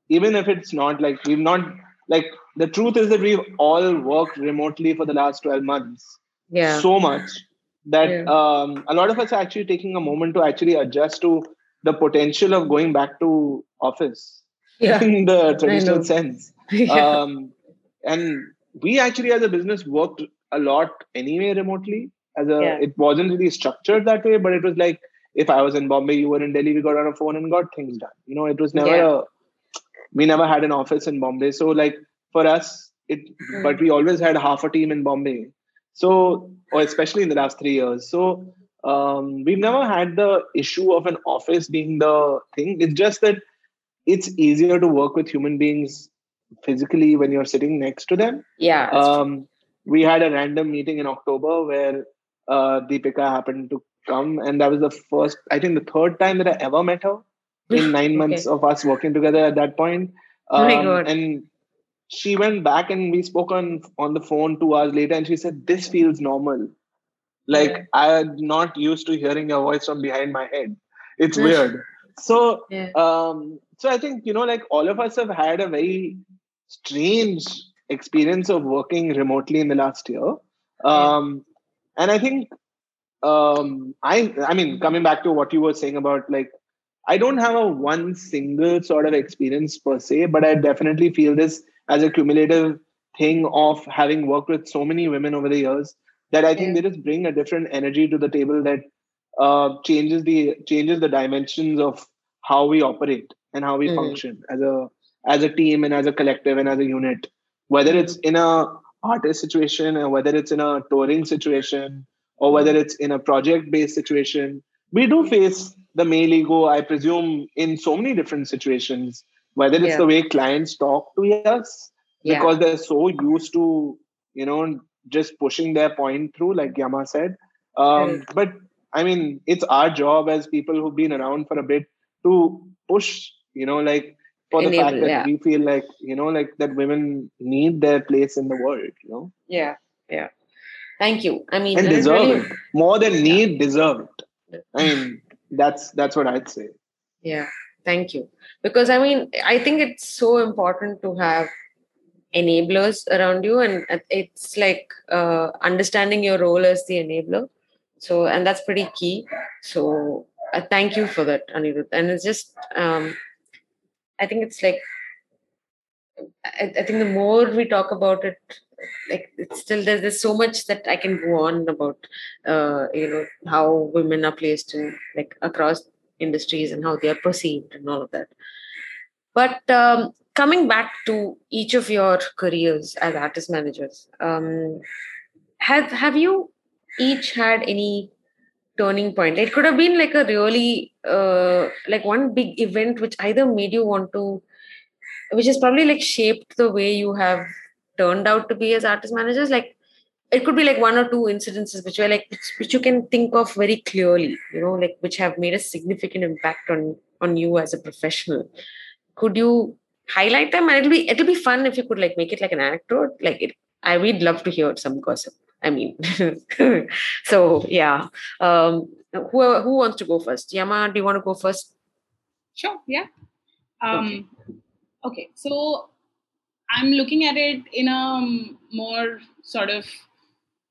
even if it's not like we've not like the truth is that we've all worked remotely for the last 12 months Yeah. so much that Yeah. um, a lot of us are actually taking a moment to actually adjust to the potential of going back to office yeah. in the traditional sense yeah. um, and we actually as a business worked a lot anyway remotely as a Yeah. it wasn't really structured that way but it was like if i was in bombay you were in delhi we got on a phone and got things done you know it was never a we never had an office in bombay. So like for us it but we always had half a team in bombay. So or especially in the last three years. So um, we've never had the issue of an office being the thing. It's just that it's easier to work with human beings physically when you're sitting next to them. Yeah. um, we had a random meeting in October where uh, Deepika happened to come, and that was the first, I think, the third time that I ever met her in nine Okay. months of us working together at that point. Oh my Um, God. And she went back and we spoke on on the phone two hours later, and she said, "This feels normal. Like Yeah. I'm not used to hearing your voice from behind my head. It's Mm. weird." So, Yeah. um, so I think you know, like all of us have had a very strange experience of working remotely in the last year. Um, and I think um, I I mean, coming back to what you were saying about like I don't have a one single sort of experience per se, but I definitely feel this as a cumulative thing of having worked with so many women over the years that I think Yeah. they just bring a different energy to the table that uh, changes the changes the dimensions of how we operate and how we Mhm. function as a as a team and as a collective and as a unit. Whether it's in a artist situation or whether it's in a touring situation or whether it's in a project based situation, we do face the male ego, I presume, in so many different situations. Whether it's Yeah. the way clients talk to us Yeah. because they're so used to, you know, just pushing their point through, like Yama said. Um, Correct. but I mean, it's our job as people who've been around for a bit to push, you know, like for the fact that yeah. we feel like, you know, like that women need their place in the world, you know, Yeah. Yeah. Thank you. I mean, and deserve really- it more than need, deserve it. I mean, that's that's what I'd say. Yeah, thank you. Because I mean, I think it's so important to have enablers around you, and it's like uh, understanding your role as the enabler. So, and that's pretty key. So, uh, thank you for that, Anirudh. And it's just, um, I think it's like, I, I think the more we talk about it, like it's still there's, there's so much that I can go on about, uh, you know, how women are placed in like across industries and how they are perceived and all of that. But um, coming back to each of your careers as artist managers, um, have have you each had any turning point? It could have been like a really uh, like one big event which either made you want to, which has probably like shaped the way you have turned out to be as artist managers. Like it could be like one or two incidences which were like which, which you can think of very clearly you know like which have made a significant impact on on you as a professional. Could you highlight them? And it'll be it'll be fun if you could like make it like an anecdote. Like it i would love to hear some gossip i mean. So yeah. Um who who wants to go first? Yama do you want to go first? Sure, yeah. Um, okay, so I'm looking at it in a more sort of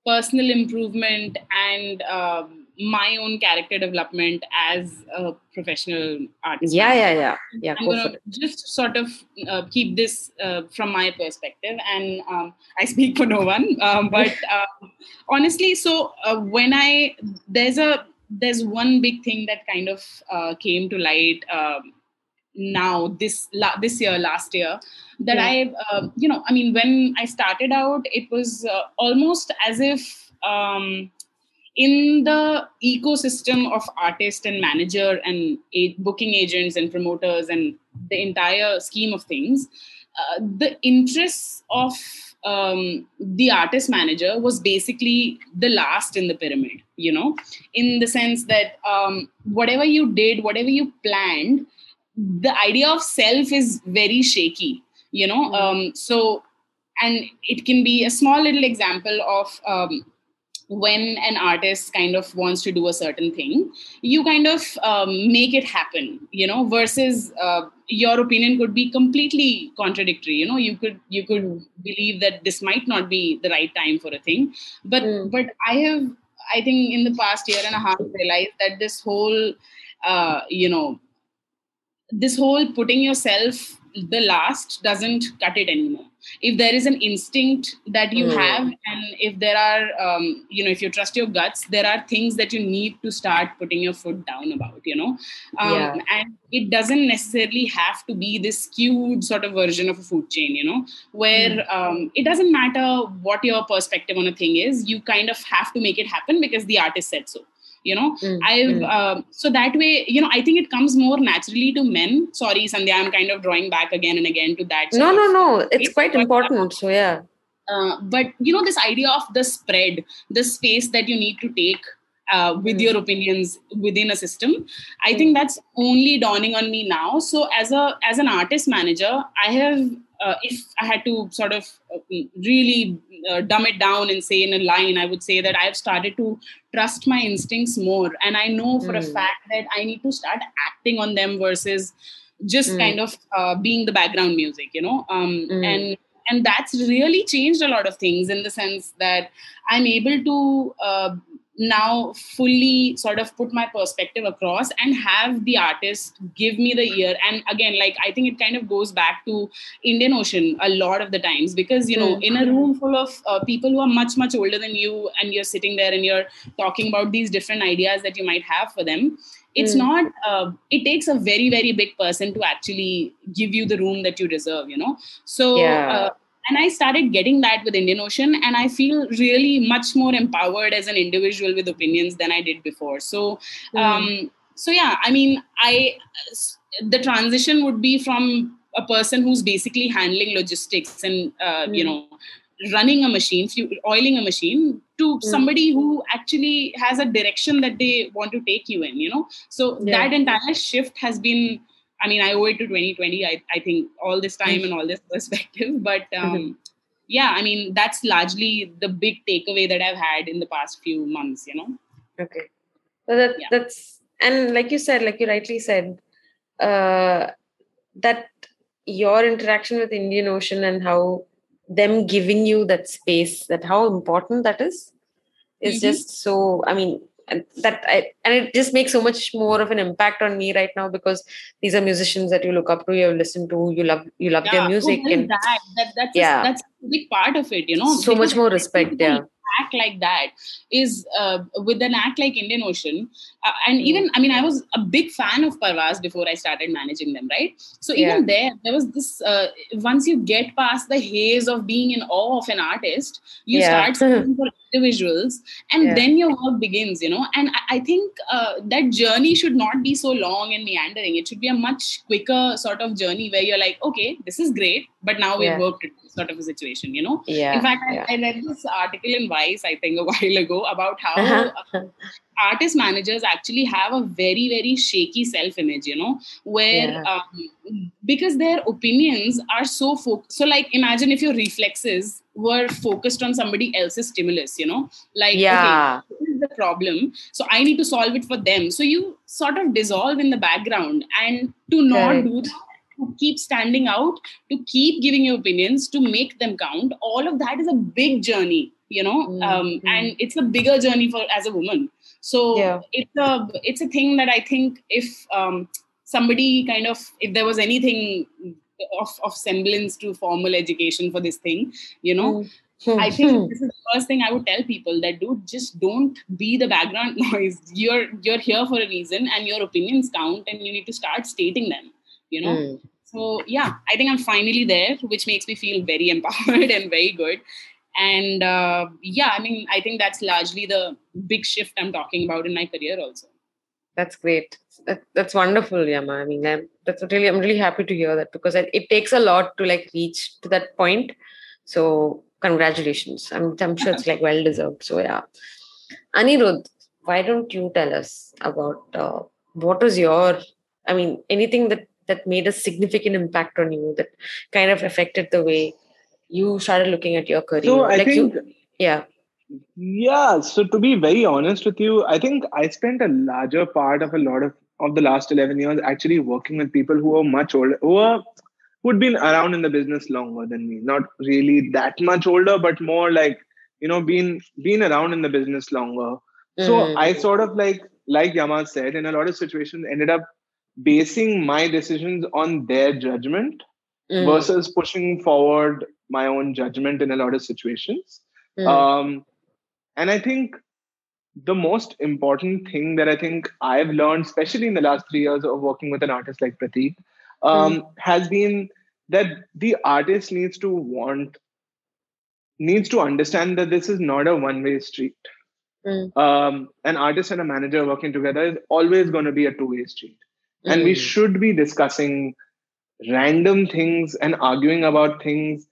personal improvement and um, my own character development as a professional artist. yeah yeah yeah yeah I'm go gonna just sort of uh, keep this uh, from my perspective, and um, I speak for no one. Um, but uh, honestly, so uh, when I there's a there's one big thing that kind of uh, came to light um, now this la- this year last year that Yeah. I uh, you know I mean when I started out it was uh, almost as if um, in the ecosystem of artist and manager and a- booking agents and promoters and the entire scheme of things uh, the interests of um, the artist manager was basically the last in the pyramid you know in the sense that um, whatever you did whatever you planned the idea of self is very shaky you know Mhm. um, so and it can be a small little example of um, when an artist kind of wants to do a certain thing you kind of um, make it happen you know versus uh, your opinion could be completely contradictory you know you could you could believe that this might not be the right time for a thing but Mm. but i have i think in the past year and a half realized that this whole uh, you know this whole putting yourself the last doesn't cut it anymore. If there is an instinct that you Mm. have and if there are um, you know if you trust your guts there are things that you need to start putting your foot down about you know? Um, Yeah. and it doesn't necessarily have to be this skewed sort of version of a food chain you know? Where um, it doesn't matter what your perspective on a thing is you kind of have to make it happen because the artist said so you know Mm, I've mm. uh, so that way, you know, I think it comes more naturally to men. Sorry, Sandhya, I'm kind of drawing back again and again to that. no no no it's quite But, uh, important so yeah Uh, but you know, this idea of the spread, the space that you need to take uh, with your opinions within a system i think that's only dawning on me now so as a as an artist manager i have uh, if i had to sort of uh, really uh, dumb it down and say in a line i would say that i've started to trust my instincts more and i know for a Mm. fact that i need to start acting on them versus just Mm. kind of uh, being the background music you know um, Mm. and and that's really changed a lot of things in the sense that i'm able to uh, now fully sort of put my perspective across and have the artist give me the ear and again like i think it kind of goes back to indian ocean a lot of the times because you know Mm. in a room full of uh, people who are much much older than you and you're sitting there and you're talking about these different ideas that you might have for them it's Mm. not uh, it takes a very very big person to actually give you the room that you deserve you know so Yeah. uh, and i started getting that with indian ocean and i feel really much more empowered as an individual with opinions than i did before so um so yeah i mean i the transition would be from a person who's basically handling logistics and uh, you Mm. know running a machine oiling a machine to Mm. somebody who actually has a direction that they want to take you in you know so Yeah. that entire shift has been i mean i owe it to 2020 i, I think all this time and all this perspective but um, yeah i mean that's largely the big takeaway that i've had in the past few months you know Okay. So that Yeah. that's and like you said, like you rightly said, uh, that your interaction with Indian Ocean and how them giving you that space, that how important that is, is Mhm. just so. I mean, and that I and it just makes so much more of an impact on me right now because these are musicians that you look up to, you listen to, you love, you love their music, and that, that that's Yeah. a, that's a big part of it you know so much more respect. Yeah. act like that is uh, with an act like Indian Ocean. Uh, and Mm. even, I mean, I was a big fan of Parvaz before I started managing them, right? So Yeah. even there, there was this, uh, once you get past the haze of being in awe of an artist, you Yeah. start for individuals and Yeah. then your work begins, you know? And I, I think uh, that journey should not be so long and meandering. It should be a much quicker sort of journey where you're like, okay, this is great, but now we've Yeah. worked it sort of a situation, you know? Yeah. In fact, I. I read this article in Vice, I think, a while ago about how Uh-huh. Artist managers actually have a very, very shaky self image, you know, where Yeah. um, because their opinions are so focused. So, like, imagine if your reflexes were focused on somebody else's stimulus, you know, like, Yeah. okay, this is the problem. So, I need to solve it for them. So, you sort of dissolve in the background and to not Correct. do that to keep standing out, to keep giving your opinions, to make them count. All of that is a big journey, you know, Mm, um, and it's a bigger journey for as a woman. So Yeah. it's a it's a thing that I think if um, somebody kind of if there was anything of, of semblance to formal education for this thing, you know, Mm. I think this is the first thing I would tell people that dude, just don't be the background noise. You're you're here for a reason, and your opinions count, and you need to start stating them. You know. Mm. So yeah, I think I'm finally there, which makes me feel very empowered and very good. And uh, yeah, I mean, I think that's largely the big shift I'm talking about in my career also. That's great. That, that's wonderful, Yama. I mean, I'm, that's really, I'm really happy to hear that because it, it takes a lot to like reach to that point. So, congratulations. I'm, I'm sure it's like well deserved. So, yeah. Anirudh, why don't you tell us about uh, what was your, I mean, anything that that made a significant impact on you that kind of affected the way you started looking at your career? So I like think, you, yeah. Yeah. So to be very honest with you, I think I spent a larger part of a lot of of the last eleven years actually working with people who are much older, who are who'd been around in the business longer than me. Not really that much older, but more like you know, been been around in the business longer. So Mm. I sort of like like Yama said, in a lot of situations, ended up basing my decisions on their judgment Mm. versus pushing forward my own judgment in a lot of situations. Mm. Um, and I think the most important thing that I think I've learned, especially in the last three years of working with an artist like Prateek, um, has been that the artist needs to want, needs to understand that this is not a one-way street. Mm. Um, an artist and a manager working together is always going to be a two-way street, and we Mm. should be discussing random things and arguing about things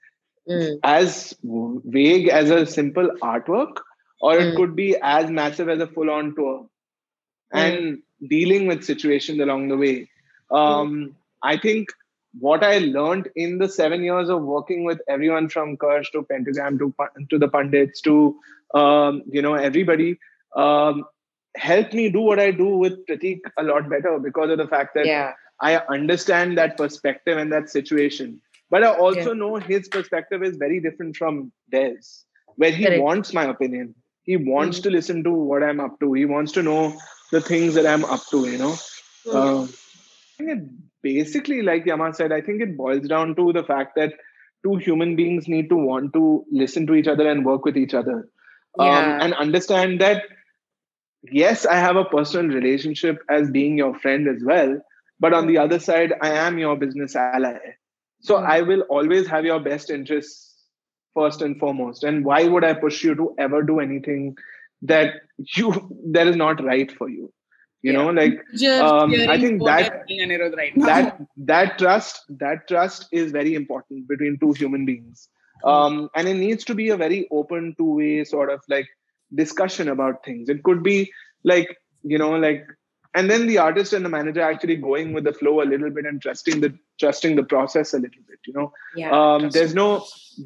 Mm. as vague as a simple artwork or it Mm. could be as massive as a full-on tour, and dealing with situations along the way. Um, I think what I learned in the seven years of working with everyone from Karsh to Pentagram to to the pundits to um, you know everybody um, helped me do what I do with Prateek a lot better because of the fact that Yeah. I understand that perspective and that situation. But I also Yeah. know his perspective is very different from theirs, where he Correct. wants my opinion. He wants Mhm. to listen to what I'm up to. He wants to know the things that I'm up to, you know. Mm. Um, I think it basically, like Yama said, I think it boils down to the fact that two human beings need to want to listen to each other and work with each other. Um, and understand that, yes, I have a personal relationship as being your friend as well. But on the other side, I am your business ally. So Mm. I will always have your best interests first and foremost. And why would I push you to ever do anything that you that is not right for you? You know, like Um, I think that- you're saying, Anirudh, right that that trust that trust is very important between two human beings um, and it needs to be a very open two way sort of like discussion about things it could be like you know like and then the artist and the manager actually going with the flow a little bit and trusting the trusting the process a little bit you know Yeah. um, there's no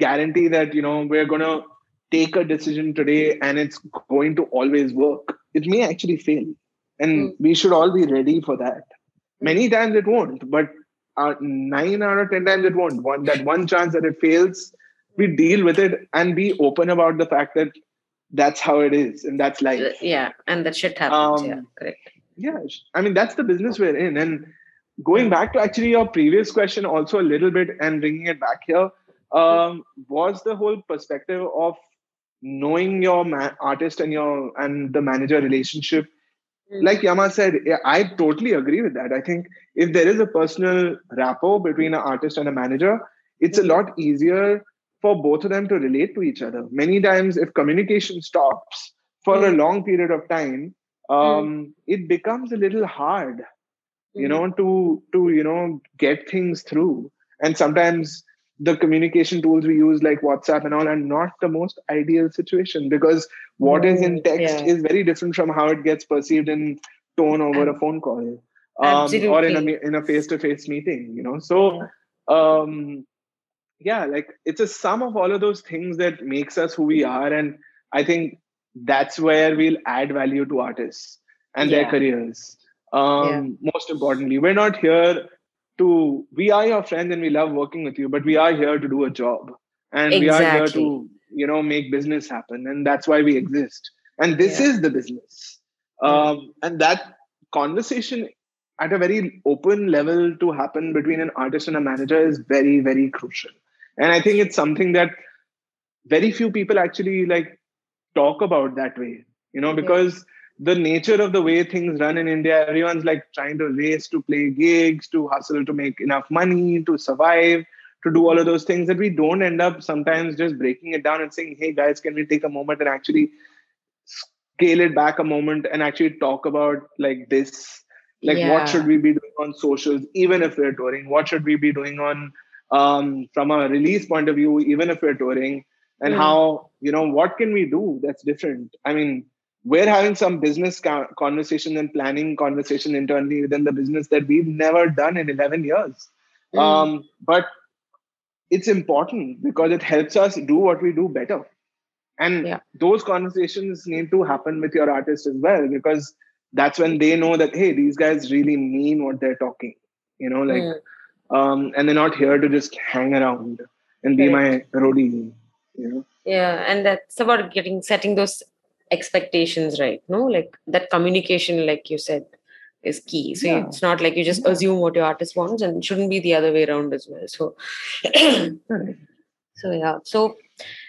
guarantee that you know we're gonna take a decision today and it's going to always work it may actually fail and Mm. we should all be ready for that many times it won't but uh, nine out of ten times it won't one that one chance that it fails we deal with it and be open about the fact that that's how it is and that's life yeah, and that shit happens. Um, yeah, correct. yeah i mean that's the business we're in and going back to actually your previous question also a little bit and bringing it back here um, was the whole perspective of knowing your ma- artist and your and the manager relationship Mm. like yama said i totally agree with that i think if there is a personal rapport between an artist and a manager it's a Mhm. lot easier for both of them to relate to each other many times if communication stops for a Mm. long period of time um, it becomes a little hard you know to to you know get things through. And sometimes the communication tools we use like whatsapp and all are not the most ideal situation because what is in text yeah. is very different from how it gets perceived in tone over a phone call um, or in a in a face-to-face meeting you know. So um yeah like it's a sum of all of those things that makes us who we are and i think that's where we'll add value to artists and their careers um most importantly we're not here to we are your friends and we love working with you but we are here to do a job. And we are here to you know make business happen. And that's why we exist. And this Yeah. is the business. Um and that conversation at a very open level to happen between an artist and a manager is very very crucial. And i think it's something that very few people actually like talk about that way you know Yeah. because the nature of the way things run in india everyone's like trying to race to play gigs to hustle to make enough money to survive to do all of those things that we don't end up sometimes just breaking it down and saying hey guys can we take a moment and actually scale it back a moment and actually talk about like this like Yeah. what should we be doing on socials even if we're touring what should we be doing on um, from a release point of view even if we're touring and Mm. how you know what can we do that's different i mean we're having some business conversation and planning conversation internally within the business that we've never done in 11 years Mm. um, but it's important because it helps us do what we do better and Yeah. those conversations need to happen with your artist as well because that's when they know that hey these guys really mean what they're talking you know like Mm. um, and they're not here to just hang around and be my roadie you know yeah and that's about getting setting those expectations right no like that communication like you said is key so Yeah. it's not like you just Yeah. assume what your artist wants and shouldn't be the other way around as well so so yeah so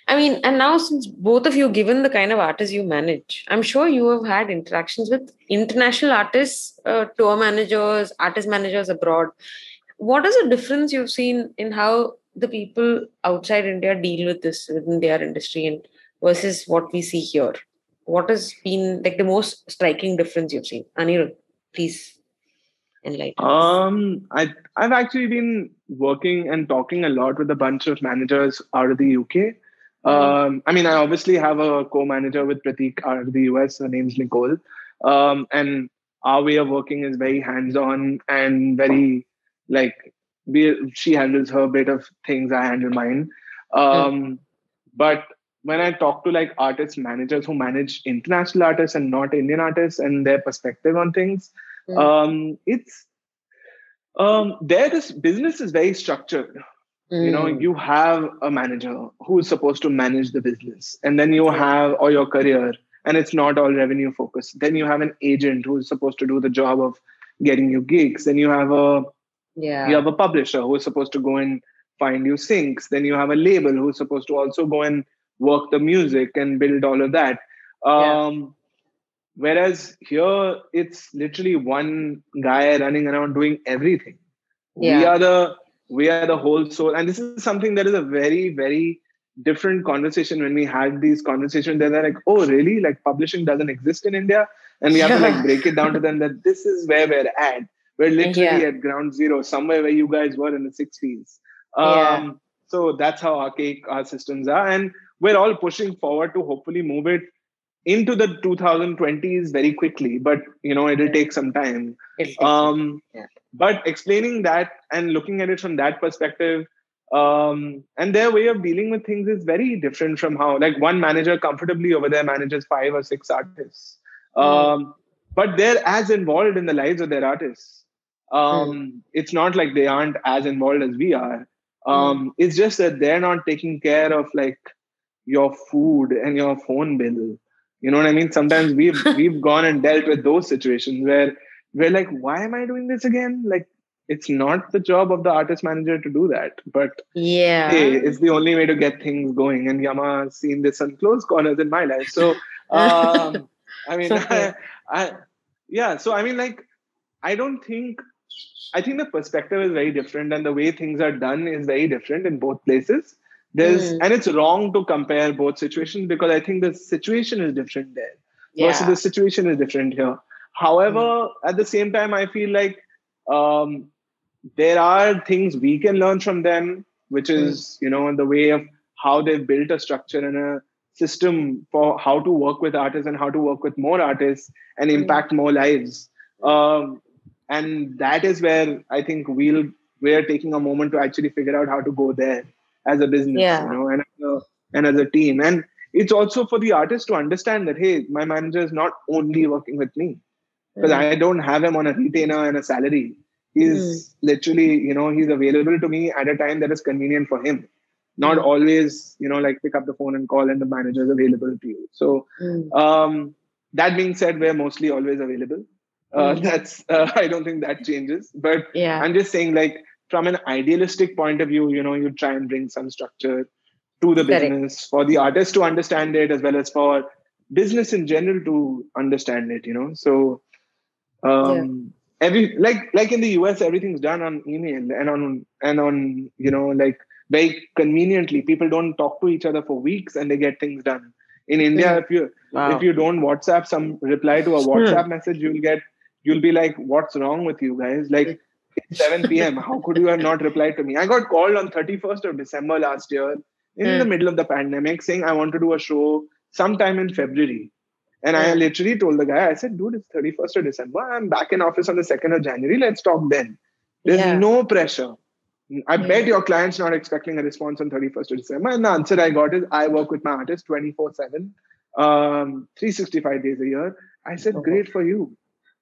i mean and now since both of you given the kind of artists you manage i'm sure you have had interactions with international artists uh, tour managers artist managers abroad what is the difference you've seen in how the people outside India deal with this within their industry and versus what we see here? What has been like the most striking difference you've seen? Anirudh, please enlighten. Um, I I've actually been working and talking a lot with a bunch of managers out of the UK. Um, I mean, I obviously have a co-manager with Prateek out of the US. Her name's Nicole, um, and our way of working is very hands-on and very like we, she handles her bit of things, I handle mine. Um, But when I talk to like artist managers who manage international artists and not Indian artists and their perspective on things, Mm. um, it's um, there. This business is very structured you know Mm. you have a manager who's supposed to manage the business and then you have or your career and it's not all revenue focused then you have an agent who's supposed to do the job of getting you gigs then you have a yeah. you have a publisher who's supposed to go and find you syncs then you have a label who's supposed to also go and work the music and build all of that. Um whereas here it's literally one guy running around doing everything. We are the we are the whole soul. And this is something that is a very very different conversation when we had these conversations they're like oh really? Like publishing doesn't exist in india? And we have to like break it down to them that this is where we're at. We're literally Yeah. at ground zero somewhere where you guys were in the 60s Yeah. um, so that's how archaic our systems are. And we're all pushing forward to hopefully move it into the 2020s very quickly but you know it'll take some time. It'll take some- um, Yeah. but explaining that and looking at it from that perspective um, and their way of dealing with things is very different from how like one manager comfortably over there manages five or six artists. Um, but they're as involved in the lives of their artists. Um, it's not like they aren't as involved as we are. Um, it's just that they're not taking care of like your food and your phone bill. You know what i mean? Sometimes we've we've gone and dealt with those situations where we're like why am i doing this again? Like it's not the job of the artist manager to do that but yeah. hey it's the only way to get things going. And yama has seen this on close corners in my life. So um i mean. I, I yeah so i mean like i don't think i think the perspective is very different and the way things are done is very different in both places there's Mm. and it's wrong to compare both situations because i think the situation is different there versus the situation is different here. However, at the same time, I feel like um, there are things we can learn from them, which is you know in the way of how they've built a structure and a system for how to work with artists and how to work with more artists and Mm. impact more lives. Um, and that is where I think we'll we're taking a moment to actually figure out how to go there as a business, Yeah. you know, and as a, and as a team. And it's also for the artist to understand that hey, my manager is not only working with me because Mm. I don't have him on a retainer and a salary. He's literally, you know, he's available to me at a time that is convenient for him. Not Mm. always, you know, like pick up the phone and call and the manager is available to you. So, Mm. um, that being said, we're mostly always available. Uh, Mm. That's uh, I don't think that changes, but yeah. I'm just saying, like from an idealistic point of view, you know, you try and bring some structure to the Correct. business for the artist to understand it, as well as for business in general to understand it. You know, so um, every like like in the US, everything's done on email and on and on you know like very conveniently. People don't talk to each other for weeks and they get things done. In India, Mm. if you Wow. if you don't WhatsApp some reply to a Hmm. WhatsApp message, you'll get you'll be like, "What's wrong with you guys?" Like it's 7 p.m. How could you have not replied to me? I got called on 31st of December last year in Hmm. the middle of the pandemic saying I want to do a show sometime in February. And I Hmm. literally told the guy, I said, dude, it's 31st of December. I'm back in office on the 2nd of January. Let's talk then. There's Yeah. no pressure. I Yeah. bet your client's not expecting a response on 31st of December. And the answer I got is I work with my artist 24 7, um, 365 days a year. I said, Oh. great for you.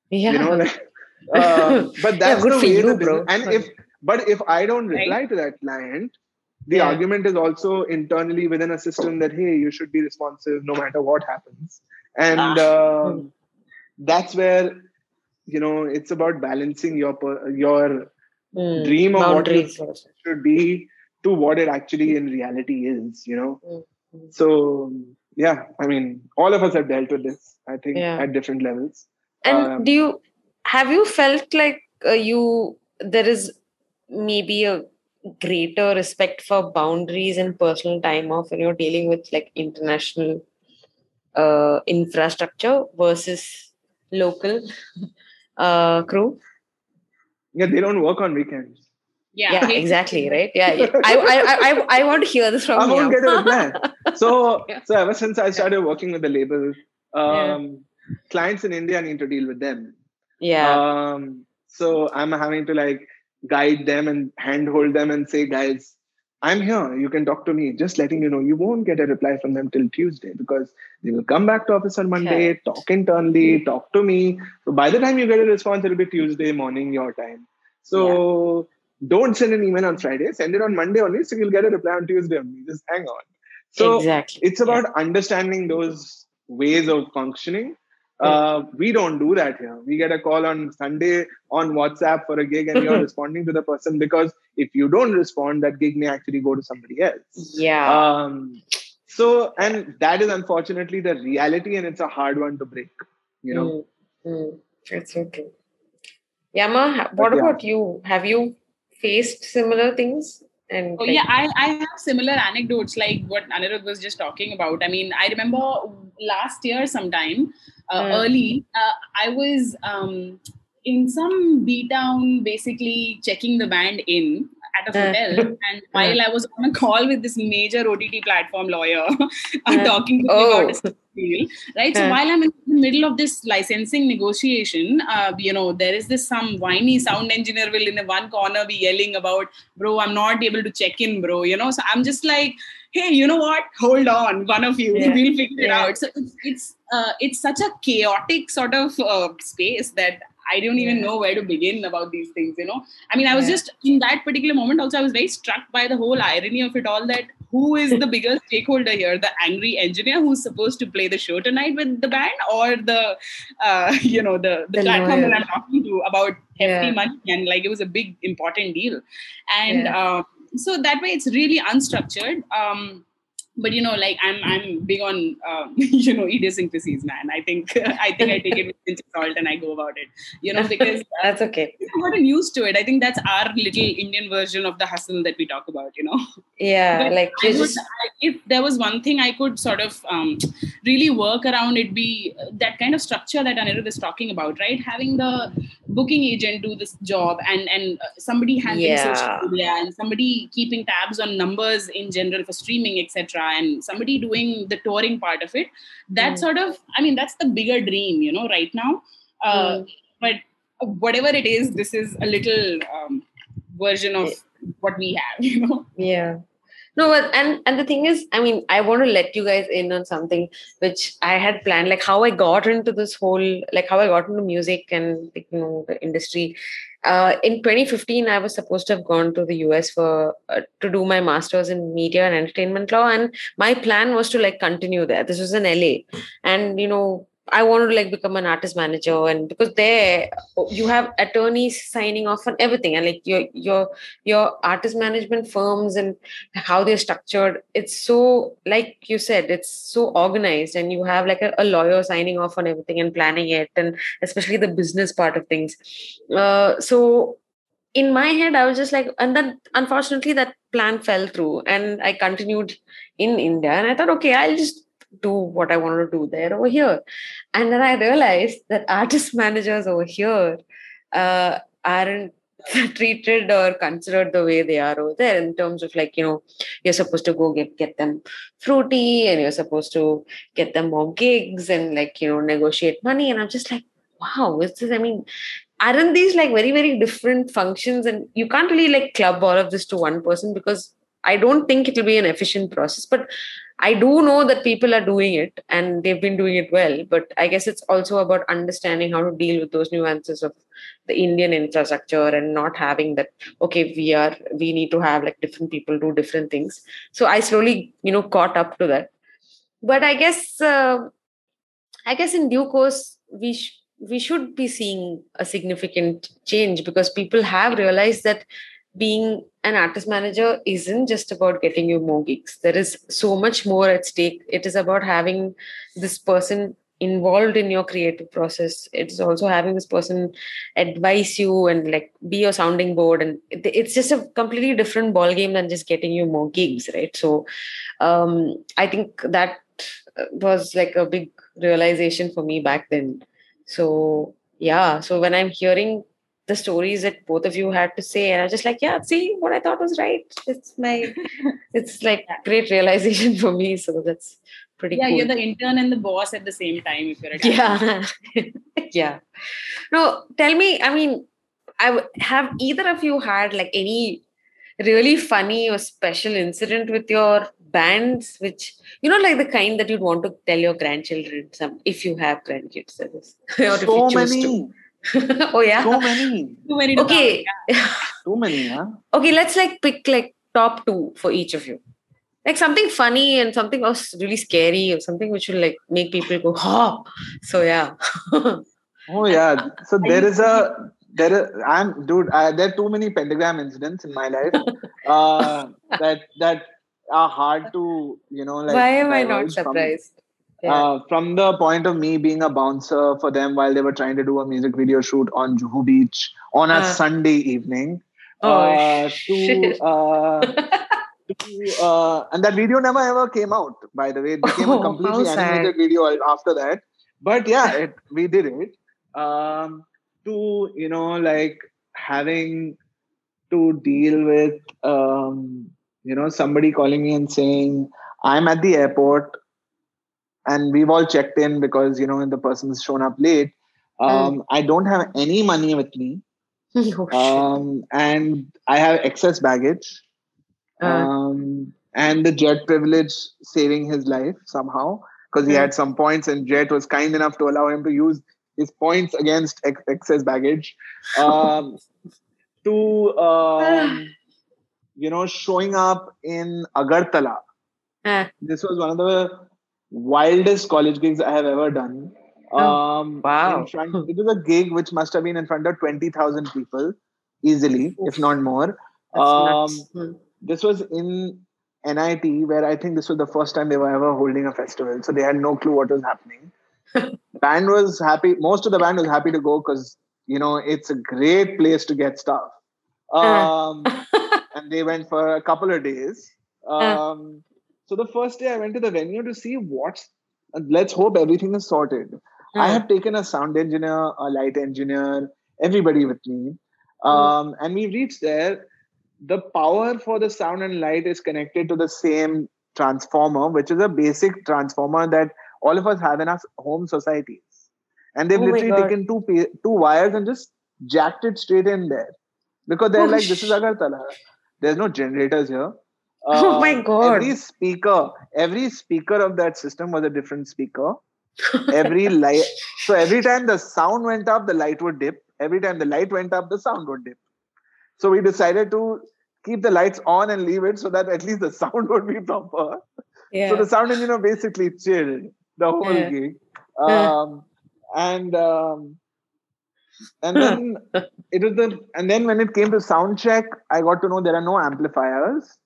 yeah. You know, like, uh, but that's good the for way you, the bro. business, and if but if I don't Right. reply to that client, the Yeah. argument is also internally within a system that hey, you should be responsive no matter what happens, and Ah. um, that's where you know it's about balancing your your Mm. dream of what you boundaries. also. should be to what it actually in reality is. You know, Mm. so yeah, I mean, all of us have dealt with this. I think Yeah. at different levels. And Um, do you have you felt like uh, you there is maybe a greater respect for boundaries and personal time off when you're dealing with like international uh, infrastructure versus local uh, crew? yeah, they don't work on weekends. Yeah, yeah, exactly, right? Yeah, yeah. I, I, I, I, I want to hear this from I won't you. get a reply. So, Yeah. so ever since I started working with the label, Yeah. um, clients in India need to deal with them. Yeah, Um, so I'm having to like guide them and handhold them and say, guys, I'm here. You can talk to me. Just letting you know, you won't get a reply from them till Tuesday because they will come back to office on Monday, Correct. talk internally, talk to me. So by the time you get a response, it'll be Tuesday morning your time. So don't send an email on Friday. Send it on Monday only, so you'll get a reply on Tuesday only. Just hang on. So exactly. it's about understanding those ways of functioning. Uh, we don't do that here. We get a call on Sunday on WhatsApp for a gig, and you're responding to the person because if you don't respond, that gig may actually go to somebody else. Yeah, Um, so, and that is unfortunately the reality, and it's a hard one to break. You know, Mm, mm. That's so true. Yama, what yeah. about you? Have you faced similar things? And Oh, like- yeah, I, I have similar anecdotes like what Anirudh was just talking about. I mean, I remember last year sometime, uh, Mm. early, uh, I was um, in some B town basically checking the band in at a Uh. hotel. and while I was on a call with this major OTT platform lawyer Uh. talking to me Oh. about a deal, right? So Uh. while I'm in the middle of this licensing negotiation, uh, you know, there is this some whiny sound engineer will in the one corner be yelling about, bro, I'm not able to check in, bro. You know, so I'm just like, hey, you know what? Hold on, one of you, Yeah. we'll figure it out. So it's it's uh, it's such a chaotic sort of uh, space that I don't even know where to begin about these things. You know, I mean, I was Yeah. just in that particular moment. Also, I was very struck by the whole irony of it all. That who is the bigger stakeholder here? The angry engineer who's supposed to play the show tonight with the band, or the uh, you know the the, The platform that. I'm talking to about hefty Yeah. money and like it was a big important deal, and Yeah. um, so that way it's really unstructured. Um, but you know, like I'm I'm big on um, you know idiosyncrasies, man. I think I think I take it with a pinch of salt and I go about it. You know, because that's okay. I've gotten used to it. I think that's our little Indian version of the hustle that we talk about. You know. Yeah, But like I would, I- if there was one thing I could sort of um, really work around, it'd be uh, that kind of structure that Anirudh is talking about, right? Having the booking agent do this job and and uh, somebody handling Yeah. social media and somebody keeping tabs on numbers in general for streaming, etc., and somebody doing the touring part of it. That Mm. sort of, I mean, that's the bigger dream, you know, right now. Uh, Mm. But whatever it is, this is a little um, version of what we have, you know. yeah no but and and the thing is i mean i want to let you guys in on something which i had planned like how i got into this whole like how i got into music and you know the industry. Uh, in 2015 i was supposed to have gone to the us for uh, to do my masters in media and entertainment law and my plan was to like continue there. This was in la and you know I wanted to like become an artist manager, and because there you have attorneys signing off on everything, and like your your your artist management firms and how they're structured it's so like you said it's so organized and you have like a, a lawyer signing off on everything and planning it and especially the business part of things. Uh, so in my head i was just like and then unfortunately that plan fell through and i continued in india and i thought okay i'll just do what i wanted to do there over here. And then i realized that artist managers over here uh, aren't treated or considered the way they are over there in terms of like you know you're supposed to go get get them fruity and you're supposed to get them more gigs and like you know negotiate money. And i'm just like wow is this i mean aren't these like very very different functions? And you can't really like club all of this to one person because i don't think it'll be an efficient process but I do know that people are doing it and they've been doing it well, but I guess it's also about understanding how to deal with those nuances of the Indian infrastructure and not having that, okay, we are, we need to have like different people do different things. So I slowly, you know, caught up to that. But I guess, uh, I guess in due course, we, sh- we should be seeing a significant change because people have realized that being an artist manager isn't just about getting you more gigs. There is so much more at stake. It is about having this person involved in your creative process. It's also having this person advise you and like be your sounding board. And it's just a completely different ball game than just getting you more gigs, right? So um, I think that was like a big realization for me back then. So yeah, so when I'm hearing the stories that both of you had to say, and I was just like, yeah, see what I thought was right. It's my, it's like great realization for me. So that's pretty. Yeah, cool. you're the intern and the boss at the same time. If you're a yeah yeah no tell me i mean i w- have either of you had like any really funny or special incident with your bands which you know like the kind that you'd want to tell your grandchildren some if you have grandkids that is or if so you choose many, to oh yeah so many, Too many to okay too many, huh? okay let's like pick like top two for each of you like something funny and something was really scary or something which will like make people go oh so yeah Oh yeah. So there is a there is I'm dude. I, there are too many pentagram incidents in my life uh, that that are hard to you know like. why am i not divulge from- surprised yeah. Uh, from the point of me being a bouncer for them while they were trying to do a music video shoot on Juhu Beach on a Uh. Sunday evening. oh uh, to, uh, to, uh, and that video never ever came out. By the way, it became Oh, a completely animated video after that. But yeah, it, we did it. Um, to you know, like having to deal with um, you know somebody calling me and saying I'm at the airport and we've all checked in because you know the person's shown up late. Um, I don't have any money with me Oh, um, and I have excess baggage. Uh. Um, and the jet privilege saving his life somehow because he Mm. had some points, and Jet was kind enough to allow him to use his points against ex- excess baggage. Um, to um, you know, showing up in Agartala. Ah, This was one of the wildest college gigs I have ever done. Oh, Um, wow. front, it was a gig which must have been in front of 20,000 people easily, if not more. Um. Hmm. this was in NIT, where I think this was the first time they were ever holding a festival. So they had no clue what was happening. band was happy. Most of the band was happy to go because, you know, it's a great place to get stuff. Um, and they went for a couple of days. Um, so the first day I went to the venue to see what's, let's hope everything is sorted. I Hmm. have taken a sound engineer, a light engineer, everybody with me. Um, and we reached there. The power for the sound and light is connected to the same transformer, which is a basic transformer that all of us have in our home societies. And they've Oh literally taken two two wires and just jacked it straight in there because they're Oh, like, this is Agartala. There's no generators here. Oh my Um, God. Every speaker, every speaker of that system was a different speaker. Every light so every time the sound went up the light would dip. Every time the light went up the sound would dip. So we decided to keep the lights on and leave it so that at least the sound would be proper. Yeah. so the sound engineer basically chilled the whole Yeah. gig. Um, and um, and then it was the and then when it came to sound check i got to know there are no amplifiers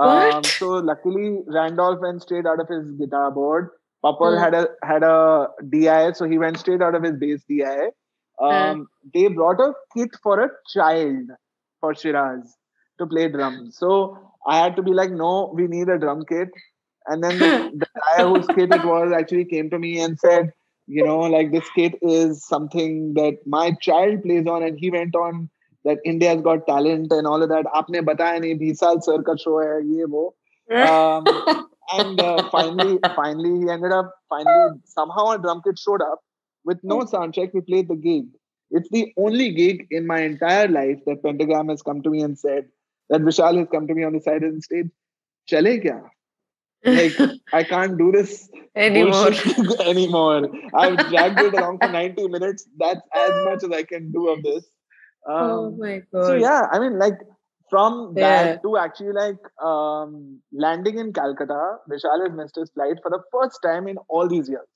um, so luckily randolph went straight out of his guitar board. Papal Hmm. had a had a di so he went straight out of his bass di um, they brought a kit for a child for shiraz to play drums. So i had to be like no we need a drum kit. And then the, the guy whose kit it was actually came to me and said you know like this kit is something that my child plays on and he went on that india's got talent and all of that aapne bataya nahi 20 saal sir ka show hai ye wo um, and uh, finally finally he ended up finally somehow a drum kit showed up with no sound check we played the gig it's the only gig in my entire life that pentagram has come to me and said that vishal has come to me on the side of the stage chale kya like i can't do this anymore. anymore. I've dragged it along for 90 minutes. That's as much as I can do of this. Um, oh my god. so yeah, I mean, like from that to actually like um, landing in Calcutta, Vishal has missed his flight for the first time in all these years.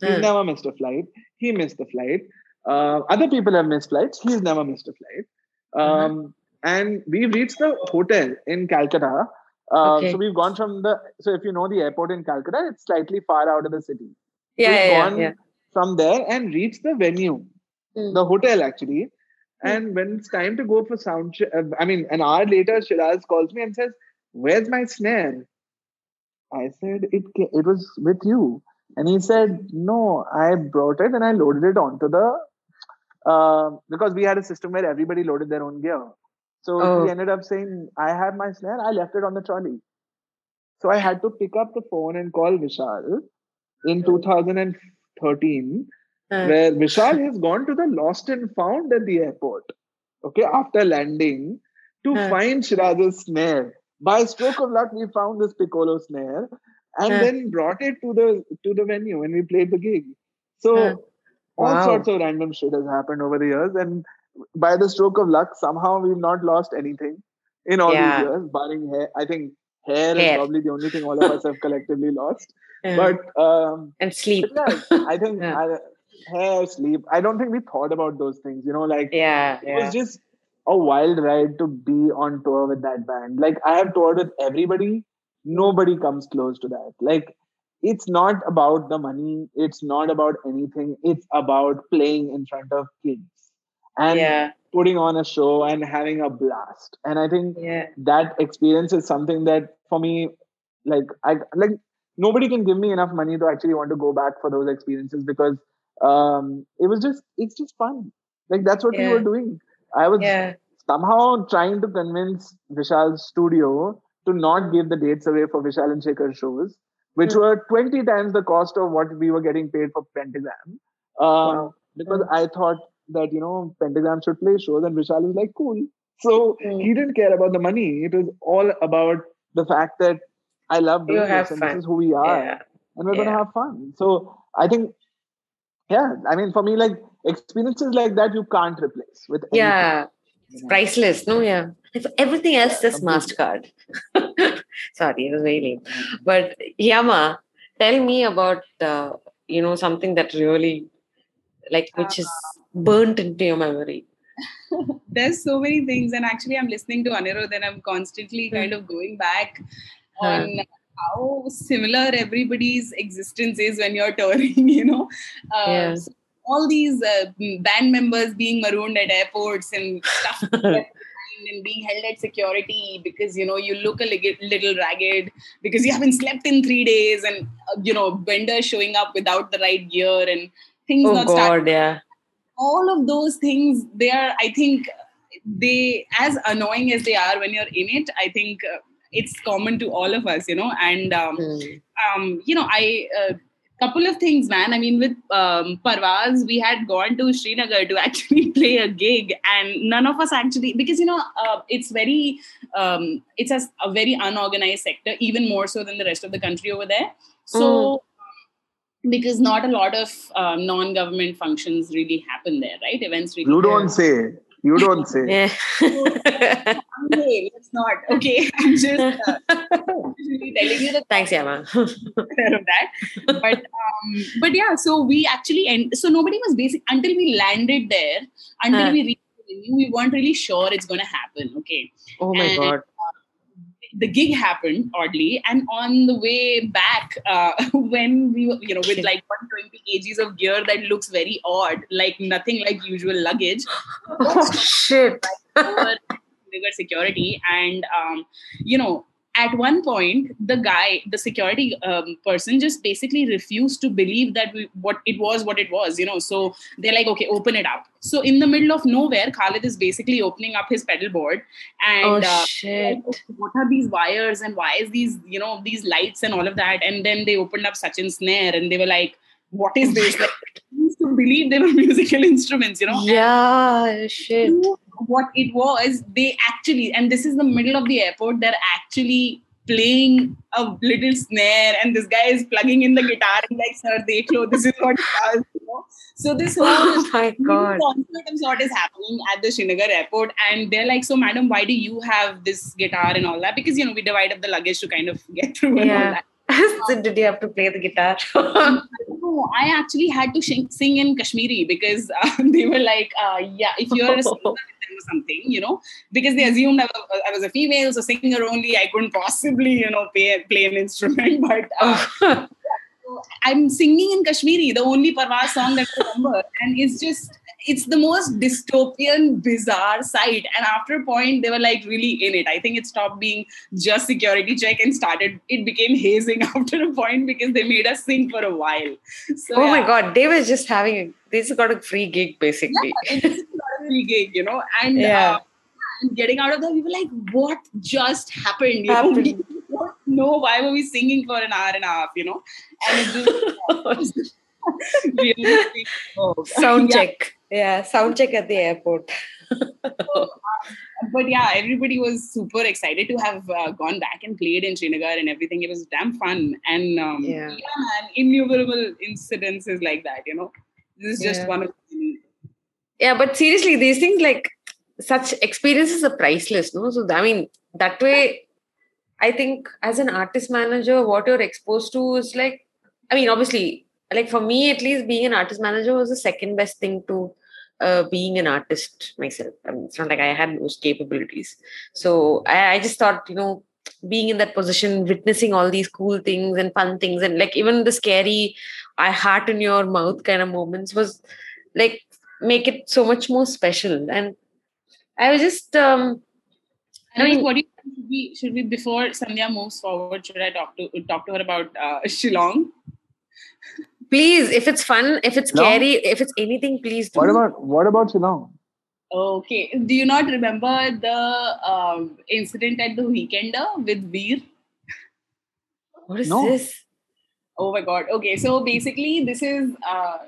He's Hmm. never missed a flight. He missed the flight. Uh, other people have missed flights. He's never missed a flight. Uh-huh. Um, And we've reached the hotel in Calcutta. Uh, Okay. So we've gone from the. So if you know the airport in Calcutta, it's slightly far out of the city. Yeah, we've yeah, gone yeah. from there and reached the venue, Mm. the hotel actually. And when it's time to go for sound, che- uh, I mean, an hour later, Shiraz calls me and says, "Where's my snare?" I said, "It it was with you," and he said, "No, I brought it and I loaded it onto the um, because we had a system where everybody loaded their own gear. So Oh. he ended up saying, I have my snare, I left it on the trolley. So I had to pick up the phone and call Vishal in 2013, Uh, where Vishal has gone to the lost and found at the airport, okay, after landing to Uh. find Shiraz's snare. By stroke of luck, we found this piccolo snare and Uh. then brought it to the to the venue when we played the gig. So all Wow. sorts of random shit has happened over the years, and by the stroke of luck, somehow we've not lost anything in all Yeah. these years, barring hair. I think hair, is probably the only thing all of us have collectively lost. But um, and sleep. yeah, I think. I, hair, sleep. I don't think we thought about those things. You know, like yeah, it yeah. was just a wild ride to be on tour with that band. Like I have toured with everybody. Nobody comes close to that. Like it's not about the money. It's not about anything. It's about playing in front of kids and yeah, putting on a show and having a blast. And I think yeah, that experience is something that for me, like I like nobody can give me enough money to actually want to go back for those experiences because um it was just it's just fun. Like that's what we were doing. I was yeah. somehow trying to convince Vishal's studio to not give the dates away for Vishal and Shekhar shows, which Hmm. were 20 times the cost of what we were getting paid for Pentagram. Um, Wow. Because I thought that, you know, Pentagram should play shows, and Vishal was like, cool. So Hmm. he didn't care about the money. It was all about the fact that I love doing this, and fun. this is who we are, Yeah. and we're going to have fun. So I think, yeah, I mean, for me, like experiences like that, you can't replace with anything. Yeah, you priceless. No, yeah. If everything else, just Completely. Mastercard. Sorry, it was very lame. But Yama, tell me about uh, you know something that really, like, which is burnt into your memory. there's so many things and actually i'm listening to anirudh and i'm constantly Hmm. kind of going back on how similar everybody's existence is when you're touring you know uh, Yeah. so all these uh, band members being marooned at airports and stuff and being held at security because you know you look a little, ragged because you haven't slept in three days and uh, you know vendors showing up without the right gear and things oh not God, yeah. all of those things they are i think they as annoying as they are when you're in it i think uh, it's common to all of us you know and um, Hmm. um you know i uh, couple of things man. I mean with um, parvaz we had gone to srinagar to actually play a gig and none of us actually because you know uh, it's very um, it's a, a very unorganized sector even more so than the rest of the country over there. So because not a lot of um, non-government functions really happen there right? Events really You don't say. You don't say. Yeah. okay let's not okay i'm just uh, telling you the Thanks, Yama. aware of that. But um, but yeah, so we actually end. So nobody was basic until we landed there. Until Uh. we reached the venue, we weren't really sure it's going to happen. Okay, oh my And- God. The gig happened oddly, and on the way back, uh, when we were you know with like 120 kgs of gear that looks very odd, like nothing like usual luggage. Oh shit. bigger security and um, you know at one point the guy the security um, person just basically refused to believe that we, what it was what it was you know. So they're like okay open it up. So in the middle of nowhere khalid is basically opening up his pedal board and Oh uh, shit. what are these wires and why is these you know these lights and all of that? And then they opened up Sachin's snare and they were like what is this? Like to believe they were musical instruments you know? And Yeah, shit. What it was they actually and this is the middle of the airport they're actually playing a little snare and this guy is plugging in the guitar and like sir dekho this is what it you know? so this whole Oh my God. concert of sort is happening at the Srinagar airport and they're like so madam why do you have this guitar and all that because you know we divide up the luggage to kind of get through and all that so did you have to play the guitar? no, I actually had to sing, sing in Kashmiri because uh, they were like, uh, yeah, if you're a singer or something, you know, because they assumed I was, I was a female, so singer only, I couldn't possibly, you know, play, play an instrument. But uh, Oh. I'm singing in Kashmiri, the only Parvaz song that I remember. And it's just, it's the most dystopian, bizarre sight. And after a point, they were like really in it. I think it stopped being just security check and started, it became hazing after a point because they made us sing for a while. So, oh yeah. my god, they were just having just got a free gig basically. Yeah, it's a free gig, you know, and Yeah. uh, and getting out of there, we were like, "What just happened?" You Happened. know, we don't know why were we singing for an hour and a half, you know, and it just really, oh, sound yeah. check. Yeah, sound check at the airport. But yeah, everybody was super excited to have uh, gone back and played in Srinagar and everything. It was damn fun, and um, Yeah. man, innumerable incidences like that. You know, this is just Yeah. one of many. Yeah, but seriously, these things like such experiences are priceless, no? So I mean, that way, I think as an artist manager, what you're exposed to is like, I mean, obviously, like for me at least, being an artist manager was the second best thing to uh, being an artist myself. I mean, it's not like I had those capabilities. So I, I just thought, you know, being in that position, witnessing all these cool things and fun things, and like even the scary, I heart in your mouth kind of moments was like make it so much more special. And I was just, um, I mean, what do you think should we should we before Sandhya moves forward? Should I talk to talk to her about uh, Shillong? Please, if it's fun, if it's No. scary, if it's anything, please do. What about what about Shillong? Okay. Do you not remember the um, incident at the Weekender with Veer? what is No. this? Oh my god. Okay, so basically, this is uh,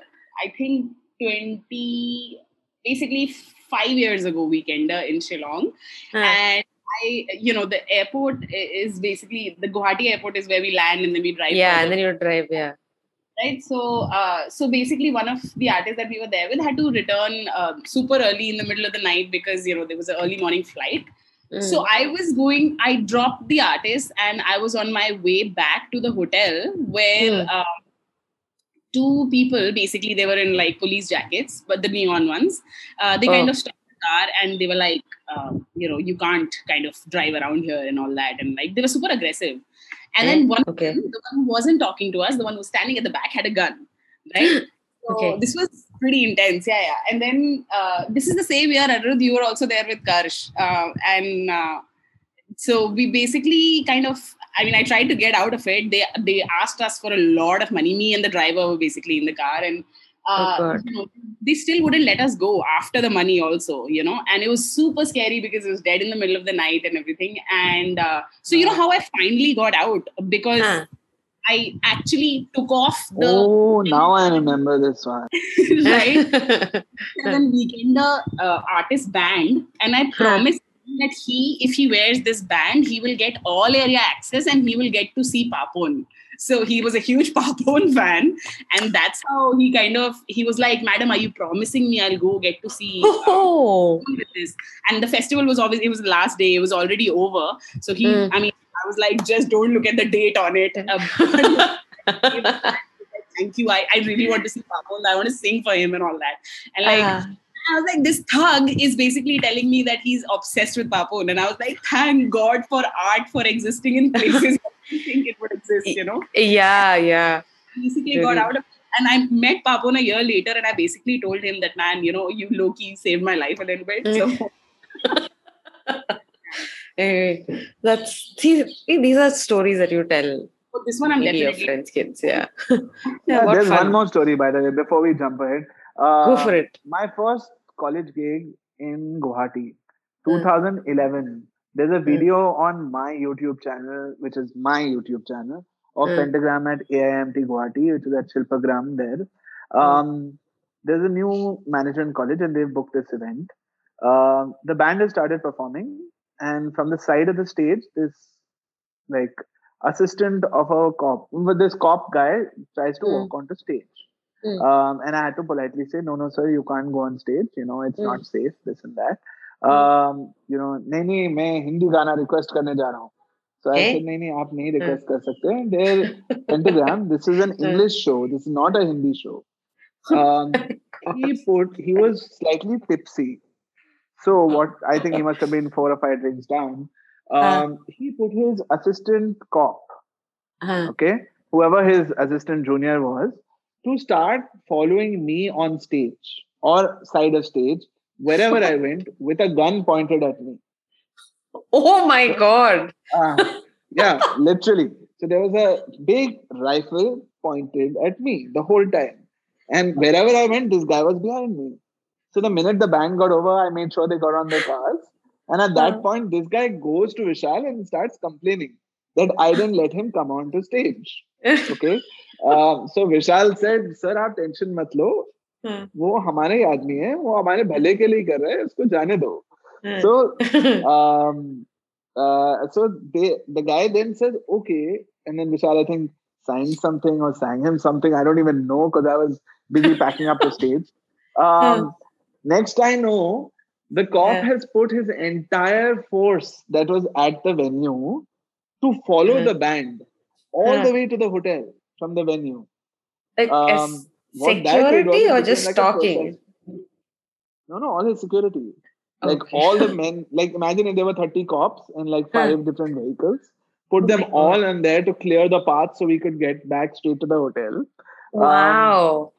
I think twenty, basically five years ago, Weekender in Shillong, Huh. and I, you know, the airport is basically the Guwahati airport is where we land and then we drive. yeah, and then you drive. Yeah. Right so uh, so basically one of the artists that we were there with had to return uh, super early in the middle of the night because you know there was an early morning flight Mm. so i was going i dropped the artist and i was on my way back to the hotel where Hmm. um, two people basically they were in like police jackets but the neon ones uh, they kind Oh. of stopped the car and they were like um, you know you can't kind of drive around here and all that and like they were super aggressive and then one okay. the one who wasn't talking to us, the one who was standing at the back had a gun, right? So Okay. this was pretty intense, yeah, yeah. And then uh, this is the same year, Anirudh, you were also there with Karsh, uh, and uh, so we basically kind of. I mean, I tried to get out of it. They they asked us for a lot of money. Me and the driver were basically in the car, and uh, Oh, you know, they still wouldn't let us go after the money also you know? And it was super scary because it was dead in the middle of the night and everything. And uh, so you know how i finally got out? Because Huh. i actually took off the oh, now I remember this one. right? Seven weekender uh, artist band. And i promised him that he if he wears this band he will get all area access and he will get to see papon so he was a huge papon fan and that's how he kind of he was like madam are you promising me i'll go get to see uh, oh. this. And the festival was obviously it was the last day. It was already over. So he, Mm. I mean, I was like, just don't look at the date on it. Uh, thank you. I, I really want to see Papon. I want to sing for him and all that. And like Ah. I was like, this thug is basically telling me that he's obsessed with Papon. And I was like, thank God for art for existing in places I didn't think it would exist, you know? yeah, yeah. basically got out of and I met Papon a year later and I basically told him that man, you know, you low key saved my life a little bit. So mm. Anyway, that's see, see, these are stories that you tell but this one I'm maybe your definitely friends' kids. Yeah. Yeah, what there's fun. one more story, by the way, before we jump ahead. Uh, Go for it. My first college gig in Guwahati, Hmm. 2011. There's a video on my YouTube channel, which is my YouTube channel, of Hmm. Pentagram at AIMT Guwahati, which is at Shilpagram there. Um, there's a new management college and they've booked this event. Um, the band has started performing, and from the side of the stage, this like assistant of a cop, this cop guy tries to Hmm. walk onto stage. Hmm. Um, and I had to politely say, no, no, sir, you can't go on stage. You know, it's Hmm. not safe, this and that. Um, you know, नहीं नहीं मैं हिंदी गाना request करने जा रहा हूँ. So I Okay. said, नहीं नहीं आप नहीं रिक्वेस्ट कर सकते. There, pentagram. This is an Hmm. English show. This is not a Hindi show. Um, he put he was slightly tipsy. So what I think he must have been four or five drinks down. Um, he put his assistant cop, Uh-huh. okay, whoever his assistant junior was, to start following me on stage or side of stage, wherever I went, with a gun pointed at me. Oh my god! Uh, yeah, literally. So there was a big rifle pointed at me the whole time, and wherever I went, this guy was behind me. So the minute the band got over, I made sure they got on their cars. And at that point, this guy goes to Vishal and starts complaining that I didn't let him come on to stage. Okay. Um, so Vishal said, "Sir, आप tension मत लो वो हमारे ही आदमी है वो हमारे भले के लिए कर रहे हैं उसको जाने दो so um, uh, so they the guy then says okay and then Vishal I think signed something or sang him something I don't even know because I was busy packing up the stage um, next I know the cop yeah. has put his entire force that was at the venue to follow yeah. the band all the way to the hotel from the venue like um, security or just like stalking? No, no, all his security. Like okay. all the men, like imagine if there were 30 cops and like five different vehicles, put oh them all in there to clear the path so we could get back straight to the hotel. Wow. Um,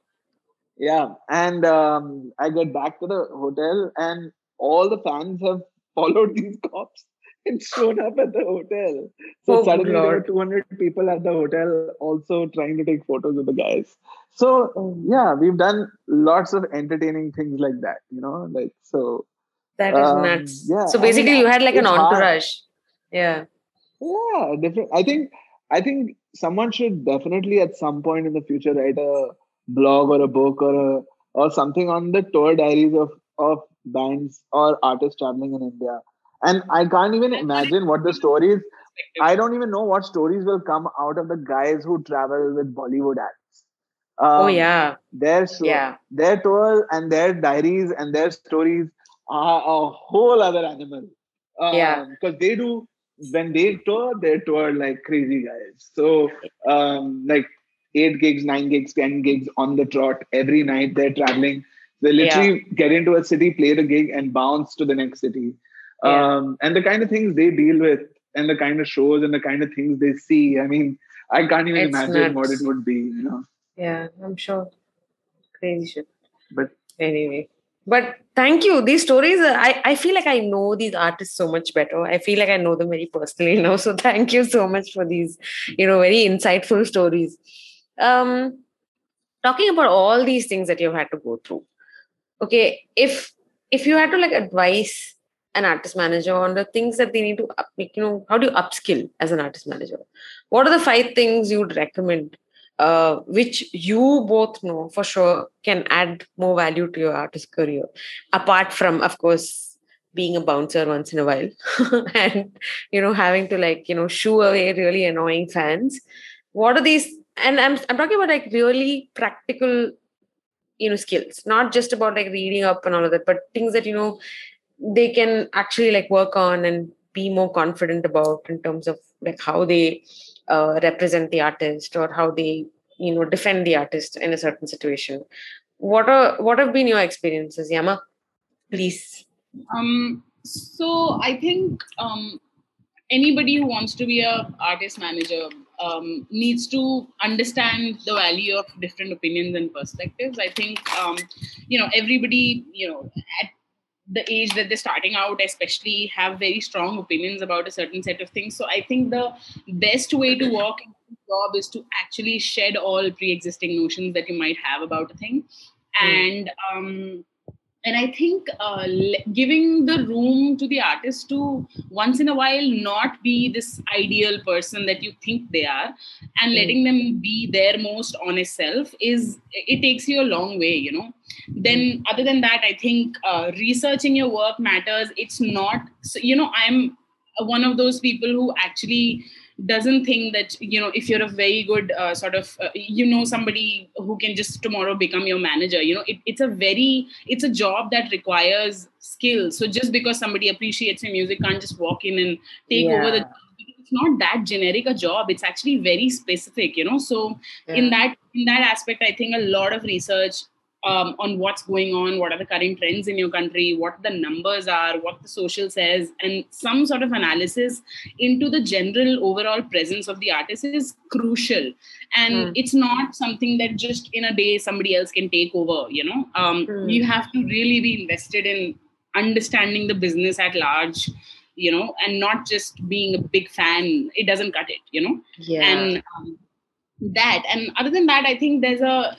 yeah. And um, I get back to the hotel and all the fans have followed these cops and shown up at the hotel. So oh, suddenly there were 200 people at the hotel also trying to take photos with the guys. So oh. yeah, we've done lots of entertaining things like that, you know, like so. That is um, nuts. Yeah. So basically, I mean, you had like an entourage. Hard. Yeah. Yeah, different. I think I think someone should definitely at some point in the future write a blog or a book or a or something on the tour diaries of of bands or artists traveling in India and I can't even imagine what the stories. I don't even know what stories will come out of the guys who travel with Bollywood acts. Oh, um, oh yeah, their yeah. their tour and their diaries and their stories are a whole other animal. Um, yeah, because they do when they tour, they tour like crazy guys. So um, like eight gigs, nine gigs, ten gigs on the trot every night. They're traveling. They literally yeah. get into a city, play the gig, and bounce to the next city yeah. um, and the kind of things they deal with and the kind of shows and the kind of things they see i mean i can't even it's imagine nuts. what it would be you know? Yeah i'm sure. Crazy shit. But anyway. But thank you. These stories i i feel like i know these artists so much better. I feel like i know them very personally now so thank you so much for these you know very insightful stories. Um talking about all these things that you've had to go through. Okay if if you had to like advise an artist manager on the things that they need to you know how do you upskill as an artist manager? What are the five things you would recommend uh, which you both know for sure can add more value to your artist career apart from of course being a bouncer once in a while and you know having to like you know shoo away really annoying fans? What are these and i'm i'm talking about like really practical you know skills not just about like reading up and all of that but things that you know they can actually like work on and be more confident about in terms of like how they uh, represent the artist or how they you know defend the artist in a certain situation. What are what have been your experiences yama? Please. Um so i think um anybody who wants to be a artist manager um, needs to understand the value of different opinions and perspectives. I think um, you know everybody you know at the age that they're starting out especially have very strong opinions about a certain set of things so i think the best way to work in a job is to actually shed all pre-existing notions that you might have about a thing hmm. and um, and i think uh, giving the room to the artist to once in a while not be this ideal person that you think they are and mm. letting them be their most honest self is it takes you a long way you know then mm. other than that i think uh, researching your work matters it's not so, you know i'm one of those people who actually doesn't think that you know if you're a very good uh, sort of uh, you know somebody who can just tomorrow become your manager you know it, it's a very it's a job that requires skill so just because somebody appreciates your music can't just walk in and take yeah. over the it's not that generic a job it's actually very specific you know so yeah. in that in that aspect i think a lot of research um, on what's going on, what are the current trends in your country, what the numbers are, what the social says, and some sort of analysis into the general overall presence of the artist is crucial. And mm. it's not something that just in a day somebody else can take over. You know, um, mm. you have to really be invested in understanding the business at large you know and not just being a big fan it doesn't cut it you know yeah and um, that. And other than that i think there's a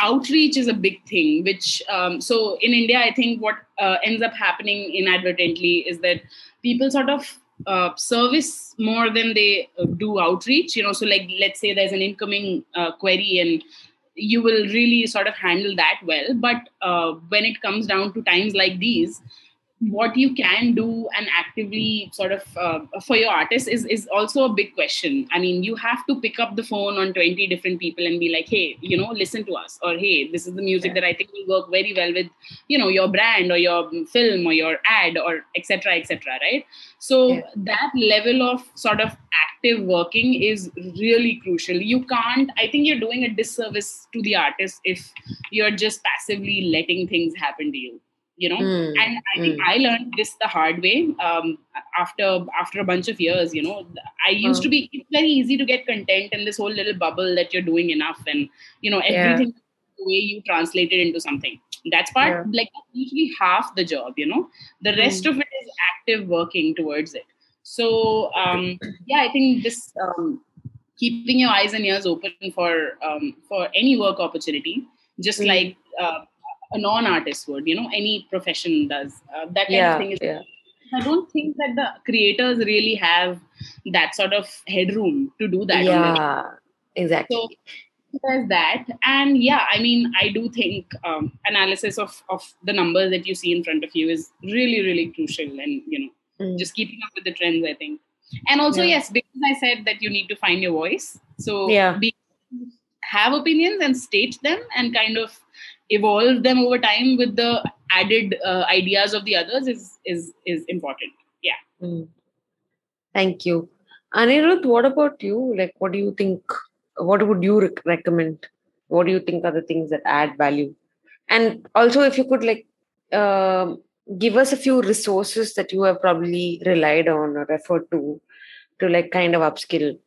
outreach is a big thing which um, so in india i think what uh, ends up happening inadvertently is that people sort of uh, service more than they uh, do outreach you know. So like let's say there's an incoming uh, query and you will really sort of handle that well. But uh, when it comes down to times like these what you can do and actively sort of uh, for your artist is is also a big question i mean you have to pick up the phone on 20 different people and be like hey you know listen to us or hey this is the music yeah. that i think will work very well with you know your brand or your film or your ad or etc etc right so yeah. that level of sort of active working is really crucial you can't i think you're doing a disservice to the artist if you're just passively letting things happen to you you know mm, and i think mm. i learned this the hard way um, after after a bunch of years you know i used to be it's very easy to get content in this whole little bubble that you're doing enough and you know everything yeah. the way you translate it into something that's part yeah. like usually half the job you know the rest mm. of it is active working towards it so um, yeah i think this um, keeping your eyes and ears open for um, for any work opportunity just hmm. like uh, a non-artist would you know any profession does. Uh, that kind yeah, of thing is yeah. i don't think that the creators really have that sort of headroom to do that. Yeah exactly. so there's that. And yeah i mean i do think um, analysis of of the numbers that you see in front of you is really really crucial and you know mm. just keeping up with the trends i think. And also yeah. yes because i said that you need to find your voice. So yeah. be, have opinions and state them and kind of evolve them over time with the added uh, ideas of the others is is is important. Yeah. Mm. thank you. Anirudh what about you? Like what do you think what would you rec- recommend? What do you think are the things that add value? And also if you could like uh, give us a few resources that you have probably relied on or referred to to like kind of upskill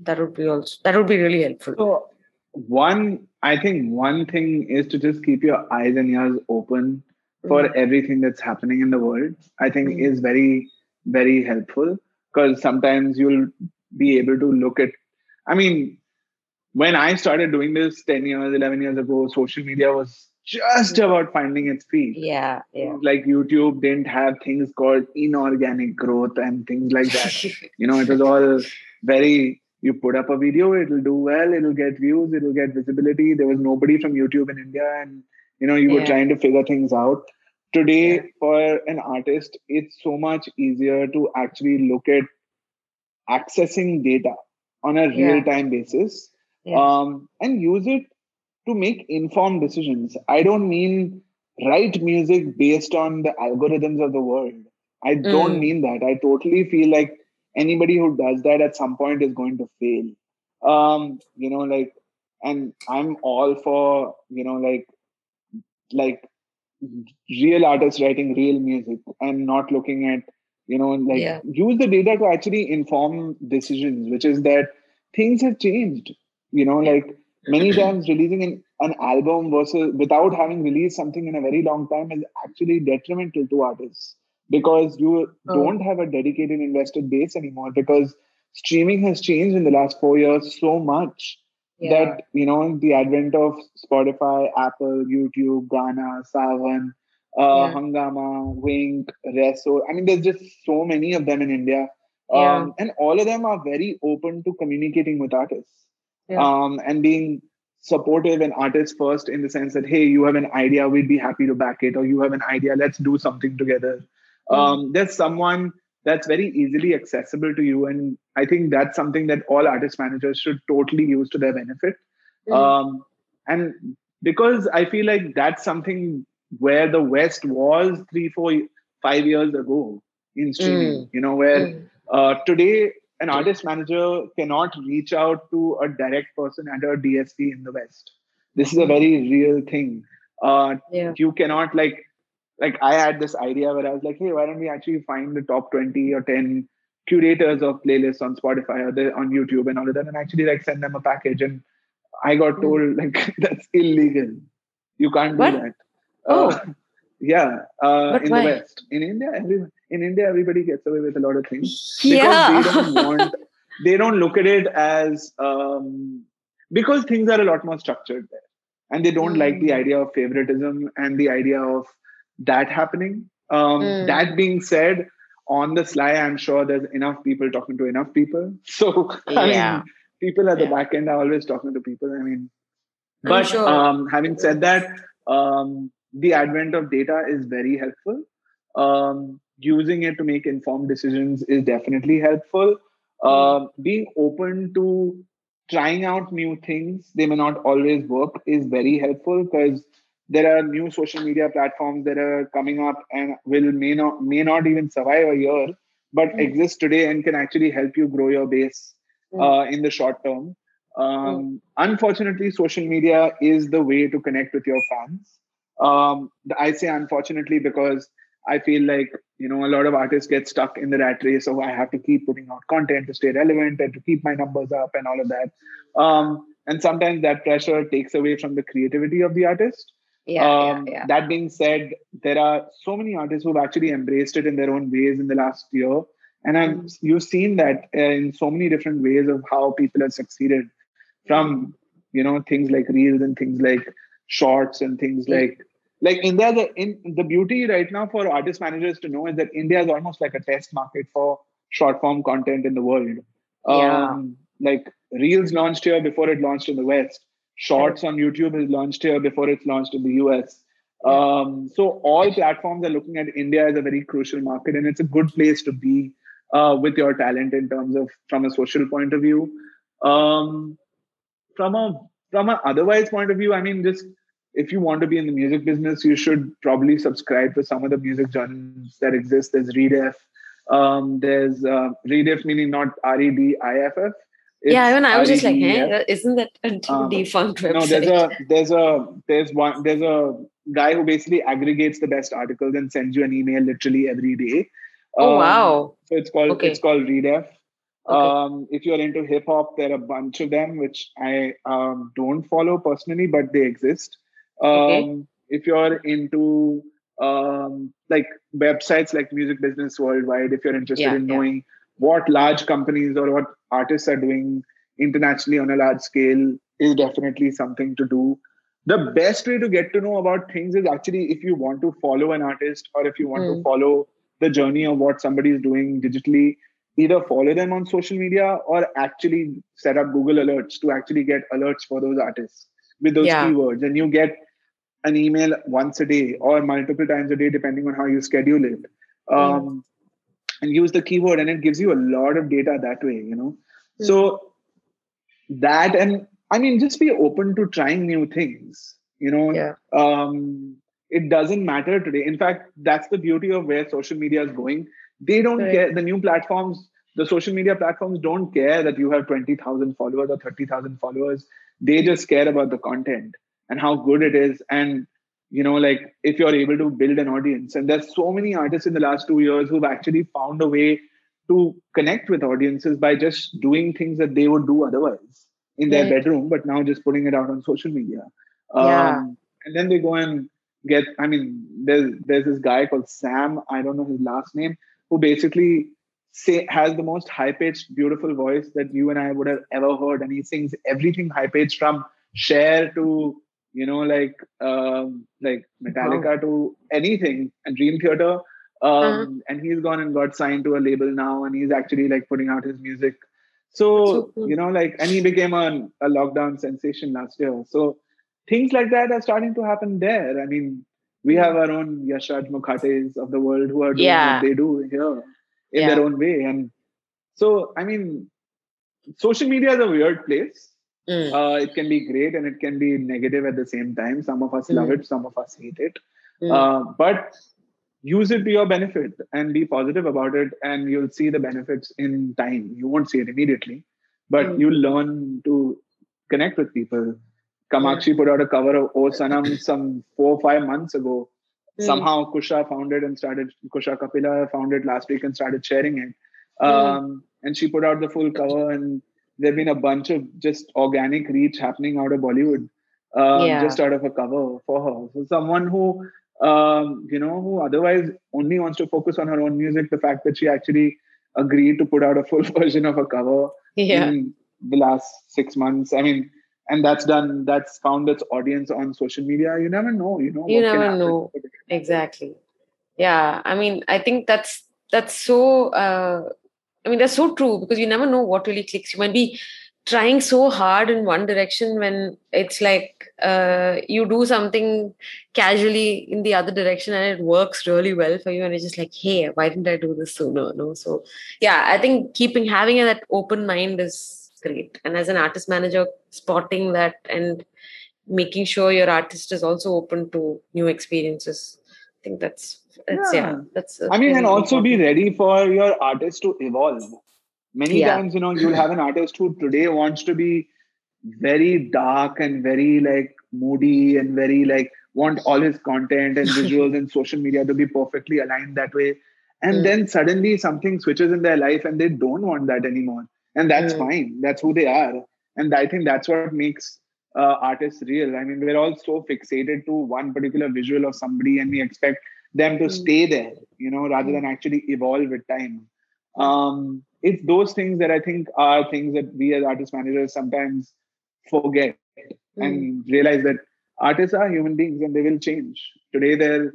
that would be also that would be really helpful. So one, I think one thing is to just keep your eyes and ears open for mm. everything that's happening in the world. I think mm. is very, very helpful because sometimes you'll be able to look at, I mean, when I started doing this 10 years, 11 years ago, social media was just about finding its feet. Yeah, yeah. Like YouTube didn't have things called inorganic growth and things like that. you know, it was all very you put up a video it'll do well it'll get views it'll get visibility there was nobody from youtube in india and you know you yeah. were trying to figure things out today yeah. for an artist it's so much easier to actually look at accessing data on a real time yeah. basis um, and use it to make informed decisions i don't mean write music based on the algorithms of the world i don't mm. mean that i totally feel like anybody who does that at some point is going to fail. Um you know like and i'm all for you know like like real artists writing real music and not looking at you know like yeah. use the data to actually inform decisions which is that things have changed. You know like many times releasing an, an album versus without having released something in a very long time is actually detrimental to artists because you oh. don't have a dedicated invested base anymore because streaming has changed in the last four years so much yeah. that you know the advent of spotify apple youtube gaana saavn uh, yeah. hungama wynk resso i mean there's just so many of them in india um, yeah. and all of them are very open to communicating with artists um, and being supportive and artists first in the sense that hey you have an idea we'd be happy to back it or you have an idea let's do something together um, mm. there's someone that's very easily accessible to you and i think that's something that all artist managers should totally use to their benefit mm. um, and because i feel like that's something where the west was three four five years ago in streaming mm. you know where mm. uh, today an artist manager cannot reach out to a direct person at a dsp in the west this is a mm. very real thing Uh, Yeah. You cannot like like I had this idea where I was like, hey, why don't we actually find the top 20 or 10 curators of playlists on Spotify or the, on YouTube and all of that and actually like send them a package. And I got Mm. told like that's illegal. You can't What? do that. Oh. Uh, yeah. Uh, But in why? the West. In India, everyone in India, everybody gets away with a lot of things because Yeah. they don't want they don't look at it as um, because things are a lot more structured there and they don't like the Mm. idea of favoritism and the idea of that happening um, Mm. that being said on the sly i'm sure there's enough people talking to enough people so I Yeah. mean, people at the Yeah. back end are always talking to people i mean but sure. um, having said that um, the advent of data is very helpful um, using it to make informed decisions is definitely helpful um, being open to trying out new things they may not always work is very helpful because there are new social media platforms that are coming up and will may not may not even survive a year but Mm. exist today and can actually help you grow your base Mm. uh, in the short term. Um, unfortunately social media is the way to connect with your fans. Um, i say unfortunately because i feel like you know a lot of artists get stuck in the rat race so i have to keep putting out content to stay relevant and to keep my numbers up and all of that. Um, and sometimes that pressure takes away from the creativity of the artist yeah, um, yeah, yeah. That being said, there are so many artists who've actually embraced it in their own ways in the last year, and I've Mm. you've seen that uh, in so many different ways of how people have succeeded, from you know things like reels and things like shorts and things Mm. like like India. The in the beauty right now for artist managers to know is that India is almost like a test market for short form content in the world. Yeah. Um, like reels launched here before it launched in the West. Shorts on YouTube is launched here before it's launched in the US. Um, so all platforms are looking at India as a very crucial market, and it's a good place to be uh, with your talent in terms of from a social point of view. Um, from a from a otherwise point of view, I mean, just if you want to be in the music business, you should probably subscribe to some of the music journals that exist. There's Redef. Um, there's uh, Redef meaning not R E D I F F. yeah, even I was just like, hey, isn't that a Uh, defunct website? no there's a there's a there's one there's a guy who basically aggregates the best articles and sends you an email literally every day oh Um, wow. so it's called Okay. it's called redef Okay. um if you're into hip hop there are a bunch of them which i um, don't follow personally but they exist um Okay. if you're into um like websites like music business worldwide if you're interested Yeah, in yeah. knowing what large companies or what artists are doing internationally on a large scale is definitely something to do the best way to get to know about things is actually if you want to follow an artist or if you want to Mm. follow the journey of what somebody is doing digitally either follow them on social media or actually set up google alerts to actually get alerts for those artists with those Yeah. keywords and you get an email once a day or multiple times a day depending on how you schedule it um, and use the keyword and it gives you a lot of data that way you know? So that and i mean just be open to trying new things you know? Yeah. um it doesn't matter today. In fact that's the beauty of where social media is going. They don't Right. care the new platforms the social media platforms don't care that you have 20000 followers or 30000 followers. They just care about the content and how good it is and you know like if you're able to build an audience and there's so many artists in the last two years who've actually found a way to connect with audiences by just doing things that they would do otherwise in their Right. bedroom but now just putting it out on social media Yeah. um, and then they go and get i mean there's there's this guy called sam i don't know his last name who basically say has the most high pitched beautiful voice that you and i would have ever heard and he sings everything high pitched from Cher to you know like um like metallica to anything and dream theater um Uh-huh. and he's gone and got signed to a label now and he's actually like putting out his music so, So cool. you know like and he became a, a lockdown sensation last year so things like that are starting to happen there i mean we have our own yashraj mukhates of the world who are doing Yeah. what they do here in Yeah. their own way and so i mean social media is a weird place Mm. uh, it can be great and it can be negative at the same time some of us love Mm. it some of us hate it Mm. uh, but use it to your benefit and be positive about it and you'll see the benefits in time you won't see it immediately but Mm. you'll learn to connect with people Kamakshi put out a cover of Oh Sanam some four or five months ago. Mm. Somehow Kusha found it and started, Kusha Kapila found it last week and started sharing it. Um, And she put out the full cover, and there have been a bunch of just organic reach happening out of Bollywood, um, Yeah. just out of a cover for her. So someone who, um, you know, who otherwise only wants to focus on her own music, the fact that she actually agreed to put out a full version of a cover Yeah. in the last six months. I mean, and that's done. That's found its audience on social media. You never know. You know. You never know. Exactly. Yeah. I mean, I think that's that's so uh I mean that's so true because you never know what really clicks. You might be trying so hard in one direction when it's like uh you do something casually in the other direction and it works really well for you and it's just like, hey, why didn't I do this sooner? No. So yeah, I think keeping having that open mind is great. And as an artist manager, spotting that and making sure your artist is also open to new experiences. I think that's that's yeah, Yeah. that's. I mean, and also be ready for your artist to evolve. Many Yeah. times, you know, you'll have an artist who today wants to be very dark and very like moody and very like want all his content and visuals and social media to be perfectly aligned that way. And Mm. then suddenly something switches in their life and they don't want that anymore. And that's Mm. fine. That's who they are. And I think that's what makes uh, artists real. I mean, we're all so fixated to one particular visual of somebody and we expect them to Mm. stay there, you know, rather than actually evolve with time. Um, it's those things that I think are things that we as artist managers sometimes forget Mm. and realize that artists are human beings and they will change. Today they're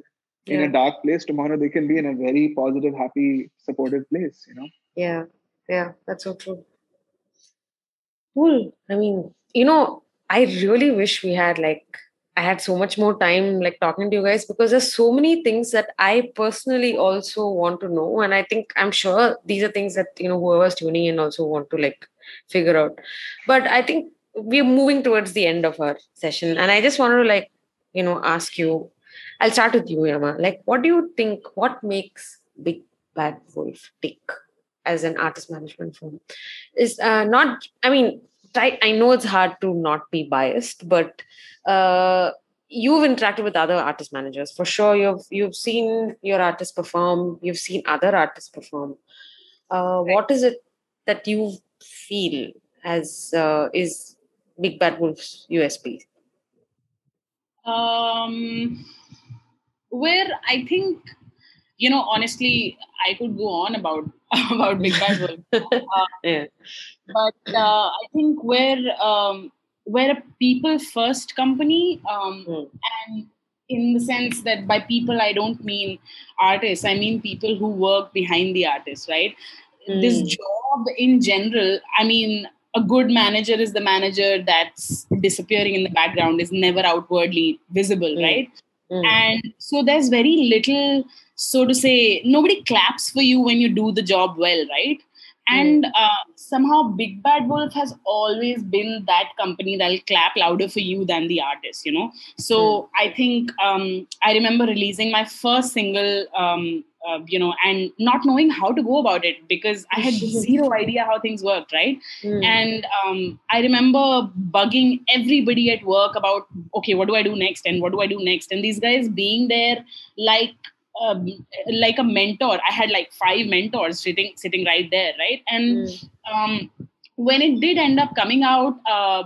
in a dark place, tomorrow they can be in a very positive, happy, supportive place, you know. Yeah, yeah, that's so true. Cool. I mean, you know, I really wish we had like I had so much more time like talking to you guys because there's so many things that I personally also want to know. And I think I'm sure these are things that you know whoever's tuning in also want to like figure out. But I think we're moving towards the end of our session. And I just want to like, you know, ask you, I'll start with you, Yama. Like, what do you think what makes Big Bad Wolf tick? as an artist management firm is uh, not i mean try, i know it's hard to not be biased but uh, you've interacted with other artist managers. For sure you've you've seen your artists perform you've seen other artists perform. Uh, what is it that you feel as uh, is big bad wolf's usp um, where I think, you know, honestly, I could go on about about Big Bad Wolf, yeah but uh, I think where um, we're a people first company, um, Hmm. and in the sense that by people I don't mean artists, I mean people who work behind the artists, right? This Hmm. job in general, I mean, a good manager is the manager that's disappearing in the background, is never outwardly visible, Hmm. right? Mm. and so there's very little so to say nobody claps for you when you do the job well right? And uh, somehow big bad wolf has always been that company that'll clap louder for you than the artist you know? So i think um, i remember releasing my first single um, uh, you know and not knowing how to go about it because i had zero idea how things worked right? Mm. and um, i remember bugging everybody at work about okay what do i do next and what do i do next? And these guys being there like um, like a mentor i had like five mentors sitting sitting right there right and Mm. um, when it did end up coming out uh,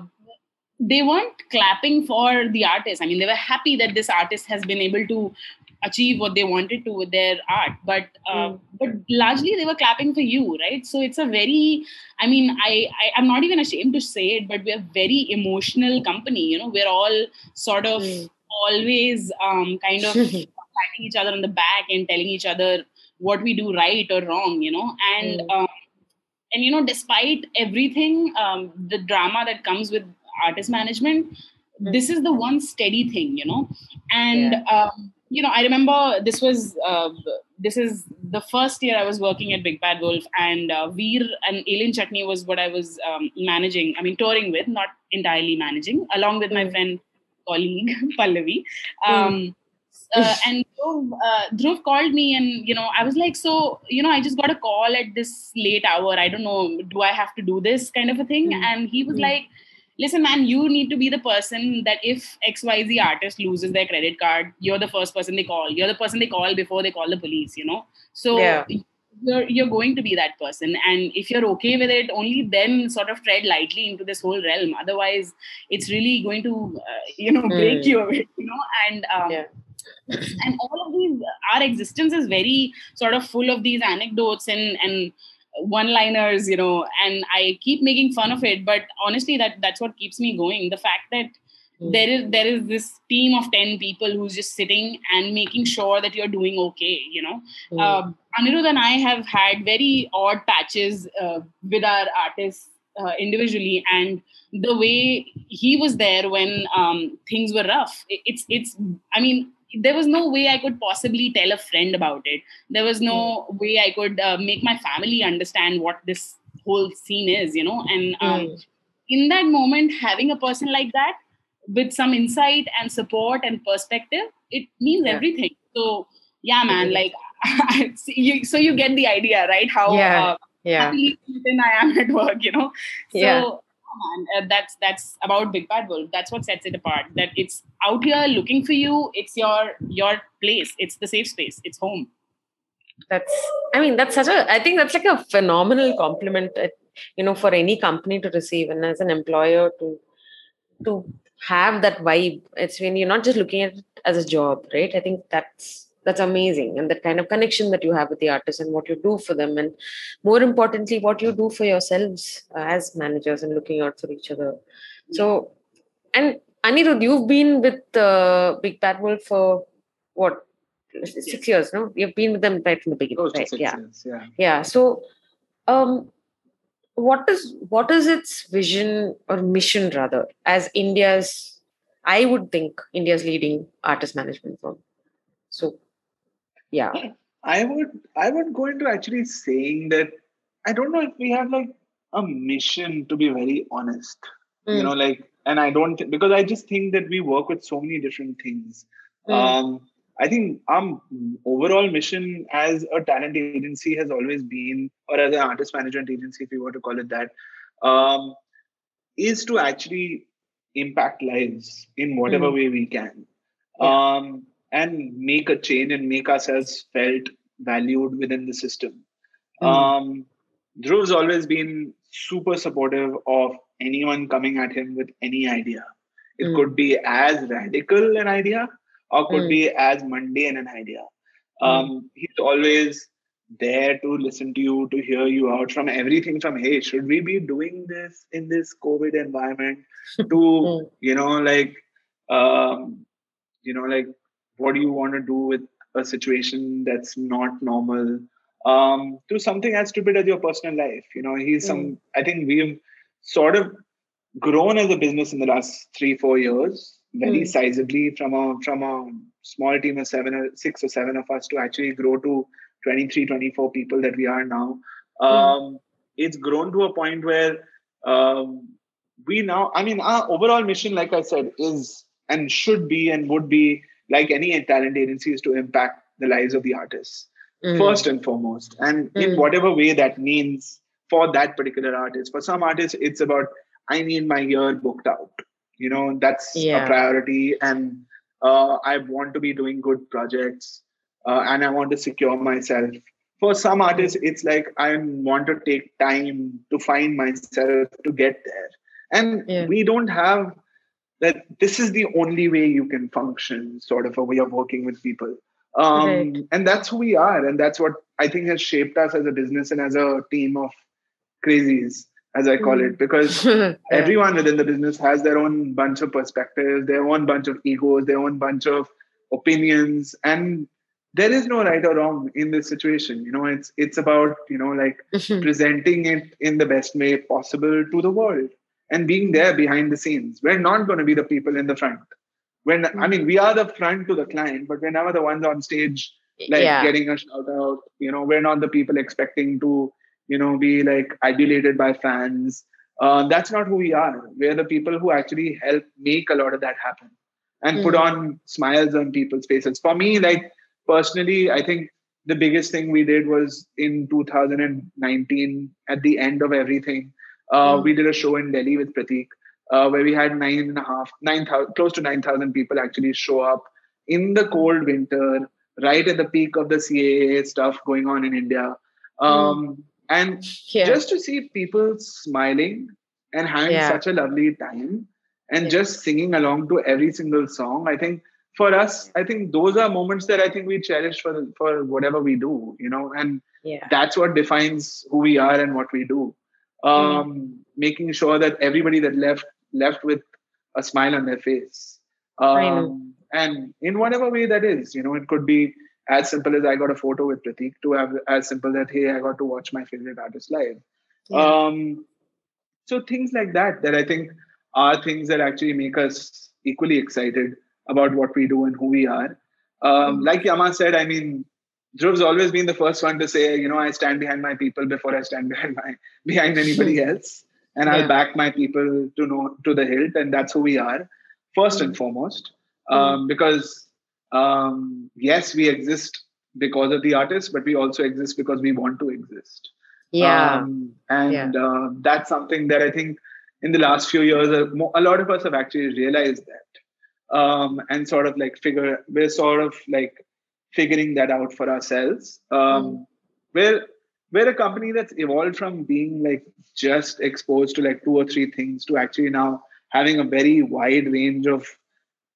they weren't clapping for the artist i mean they were happy that this artist has been able to achieve what they wanted to with their art but uh, Mm. but largely they were clapping for you right so it's a very i mean I, I i'm not even ashamed to say it but we're a very emotional company you know we're all sort of Mm. always um, kind of patting each other on the back and telling each other what we do right or wrong you know and Mm. um, and you know despite everything um, the drama that comes with artist management Mm. this is the one steady thing you know and Yeah. um, you know i remember this was uh, this is the first year i was working at big bad wolf and uh, veer and alien chutney was what i was um, managing i mean touring with not entirely managing along with my Mm. friend colleague pallavi um, uh, and Dhruv, uh, Dhruv called me and you know i was like so you know i just got a call at this late hour i don't know do i have to do this kind of a thing Mm. and he was Mm. like listen, man, you need to be the person that if XYZ artist loses their credit card, you're the first person they call. You're the person they call before they call the police, you know? So Yeah. you're, you're going to be that person. And if you're okay with it, only then sort of tread lightly into this whole realm. Otherwise, it's really going to, uh, you know, break Mm. you a bit, you know? And, um, Yeah. And all of these our existence is very sort of full of these anecdotes and and one liners you know and i keep making fun of it but honestly that that's what keeps me going the fact that Mm. there is there is this team of 10 people who's just sitting and making sure that you're doing okay you know Mm. uh, Anirudh and I have had very odd patches uh, with our artists uh, individually, and the way he was there when um, things were rough. it- It's it's. I mean, there was no way I could possibly tell a friend about it. There was no way I could uh, make my family understand what this whole scene is, you know. And um, Mm. in that moment, having a person like that with some insight and support and perspective, it means Yeah. everything. So yeah, man, like you, so you get the idea, right? How Yeah. uh, yeah. happily I am at work, you know. So Yeah. Man, uh, that's that's about Big Bad Wolf. That's what sets it apart. That it's out here looking for you. It's your your place. It's the safe space. It's home. that's i mean that's such a i think that's like a phenomenal compliment uh, you know for any company to receive and as an employer to to have that vibe it's when you're not just looking at it as a job right i think that's that's amazing. And that kind of connection that you have with the artists and what you do for them. And more importantly what you do for yourselves uh, as managers and looking out for each other. So and anirudh you've been with uh, big bad wolf for what? Six years no? You've been with them right from the beginning right? six yeah. years, yeah. yeah. So um what is what is its vision or mission rather as india's i would think india's leading artist management firm? So yeah I would I would go into actually saying that I don't know if we have like a mission to be very honest. You Mm. know, like and I don't because I just think that we work with so many different things. Mm. Um I think our overall mission as a talent agency has always been, or as an artist management agency, if you were to call it that, um, is to actually impact lives in whatever Mm. way we can. Yeah. Um, and make a change and make ourselves felt valued within the system. Mm. Um, Dhruv's always been super supportive of anyone coming at him with any idea. It Mm. could be as radical an idea or could Mm. be as mundane an idea. Um, He's always there to listen to you, to hear you out from everything from, hey, should we be doing this in this COVID environment? to, Mm. you know, like, um, you know, like, what do you want to do with a situation that's not normal? Um, to something as stupid as your personal life. You know, he's some, I think we've sort of grown as a business in the last three, four years, very Mm. sizably from a from a small team of seven or six or seven of us to actually grow to 23, 24 people that we are now. Um, It's grown to a point where um, we now, I mean, our overall mission, like I said, is and should be and would be like any talent agency is to impact the lives of the artists Mm. first and foremost and in Mm. whatever way that means for that particular artist for some artists it's about i need my year booked out you know that's Yeah. a priority and uh, i want to be doing good projects uh, and i want to secure myself for some artists it's like i want to take time to find myself to get there and Yeah. we don't have that this is the only way you can function sort of a way of working with people um, Right. and that's who we are and that's what i think has shaped us as a business and as a team of crazies as i call Mm. it because Yeah. everyone within the business has their own bunch of perspectives their own bunch of egos their own bunch of opinions and there is no right or wrong in this situation you know it's it's about you know like presenting it in the best way possible to the world and being there behind the scenes. We're not going to be the people in the front. When i mean we are the front to the client but we're never the ones on stage like yeah. getting a shout out. You know we're not the people expecting to you know be like adulated by fans. Uh, that's not who we are. We're the people who actually help make a lot of that happen and put Mm. on smiles on people's faces. For me like personally i think the biggest thing we did was in 2019 at the end of everything uh, Mm. we did a show in delhi with Prateek uh, where we had nine and a half, nine thousand, close to nine thousand people actually show up in the cold winter, right at the peak of the CAA stuff going on in India, um, mm. and yeah. just to see people smiling and having yeah. such a lovely time and yeah. just singing along to every single song, I think for us, I think those are moments that I think we cherish for for whatever we do, you know, and yeah. that's what defines who we are and what we do. Um, mm. Making sure that everybody that left left with a smile on their face, um, and in whatever way that is, you know, it could be as simple as I got a photo with Prateek to have as simple that hey, I got to watch my favorite artist live. Yeah. Um, so things like that that I think are things that actually make us equally excited about what we do and who we are. Um, like Yama said, I mean, Dhruv's always been the first one to say, you know, I stand behind my people before I stand behind my behind anybody else, and yeah. I'll back my people to know to the hilt, and that's who we are, first and foremost. Um, because um, yes, we exist because of the artists, but we also exist because we want to exist. Yeah, um, and yeah. Uh, that's something that I think in the last few years, a, a lot of us have actually realized that um, and sort of like figure we're sort of like figuring that out for ourselves. Um, mm. We're we're a company that's evolved from being like just exposed to like two or three things to actually now having a very wide range of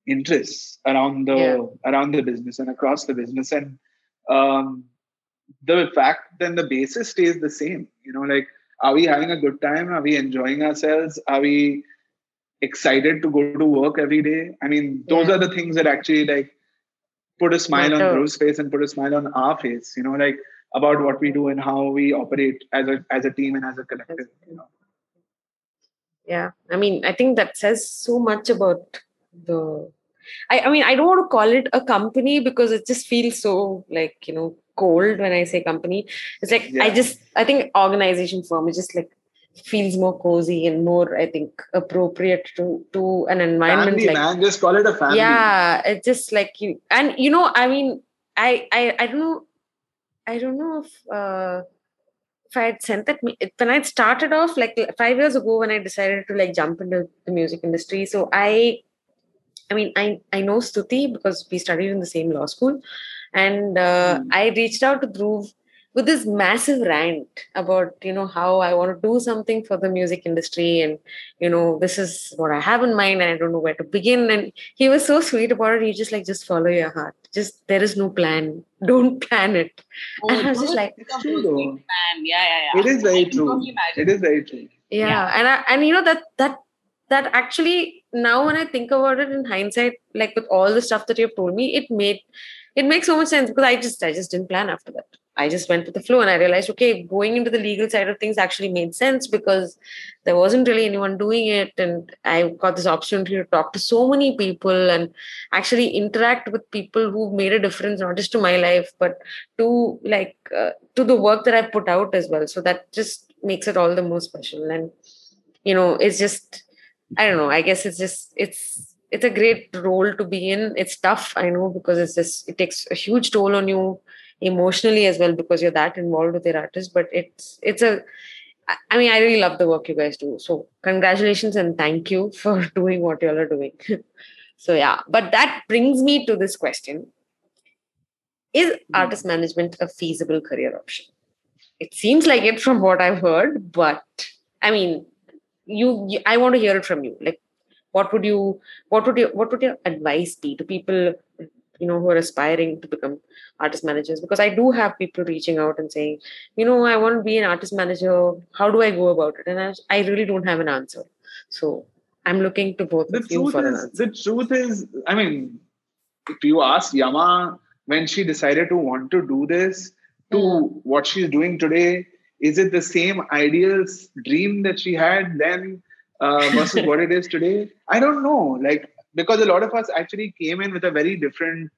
interests around the yeah. around the business and across the business and um, the fact then the basis stays the same you know like are we having a good time are we enjoying ourselves are we excited to go to work every day. I mean, those yeah. are the things that actually like put a smile on Dhruv's face and put a smile on our face, you know, like about what we do and how we operate as a as a team and as a collective, you know. Yeah. I mean, I think that says so much about the I, I mean I don't want to call it a company because it just feels so like, you know, cold when I say company. It's like yeah. I just I think organization firm is just like feels more cozy and more i think appropriate to to an environment family, like man just call it a family yeah it's just like you and you know i mean i i i don't know i don't know if uh if I had sent that when I started off like five years ago when I decided to like jump into the music industry. So I, I mean, I I know Stuti because we studied in the same law school, and uh, mm. I reached out to Dhruv with this massive rant about you know how I want to do something for the music industry and you know this is what I have in mind and I don't know where to begin. And he was so sweet about it. He just like just follow your heart. Just there is no plan. Don't plan it. Oh, and I was just like true plan. Yeah yeah yeah. It is very true. it is very true. Yeah, yeah. and I, and you know that that that actually now when I think about it in hindsight like with all the stuff that you've told me it made it makes so much sense because I just I just didn't plan after that I just went with the flow and I realized, okay, going into the legal side of things actually made sense because there wasn't really anyone doing it. And I got this opportunity to talk to so many people and actually interact with people who made a difference, not just to my life, but to like, uh, to the work that I put out as well. So that just makes it all the more special. And, you know, it's just, I don't know, I guess it's just, it's, it's a great role to be in. It's tough, I know, because it's just, it takes a huge toll on you emotionally as well because you're that involved with your artist but it's it's a i mean i really love the work you guys do. So congratulations and thank you for doing what y'all are doing. So yeah. But that brings me to this question. Is hmm. artist management a feasible career option? It seems like it from what i've heard but i mean you, you i want to hear it from you. Like what would you what would you what would your advice be to people you know who are aspiring to become artist managers because i do have people reaching out and saying you know i want to be an artist manager. How do i go about it? And i, I really don't have an answer. So i'm looking to both the of you for is, an answer. the truth is i mean if you ask yama when she decided to want to do this to mm. what she's doing today is it the same ideal dream that she had then uh, versus what it is today? I don't know. Like because a lot of us actually came in with a very different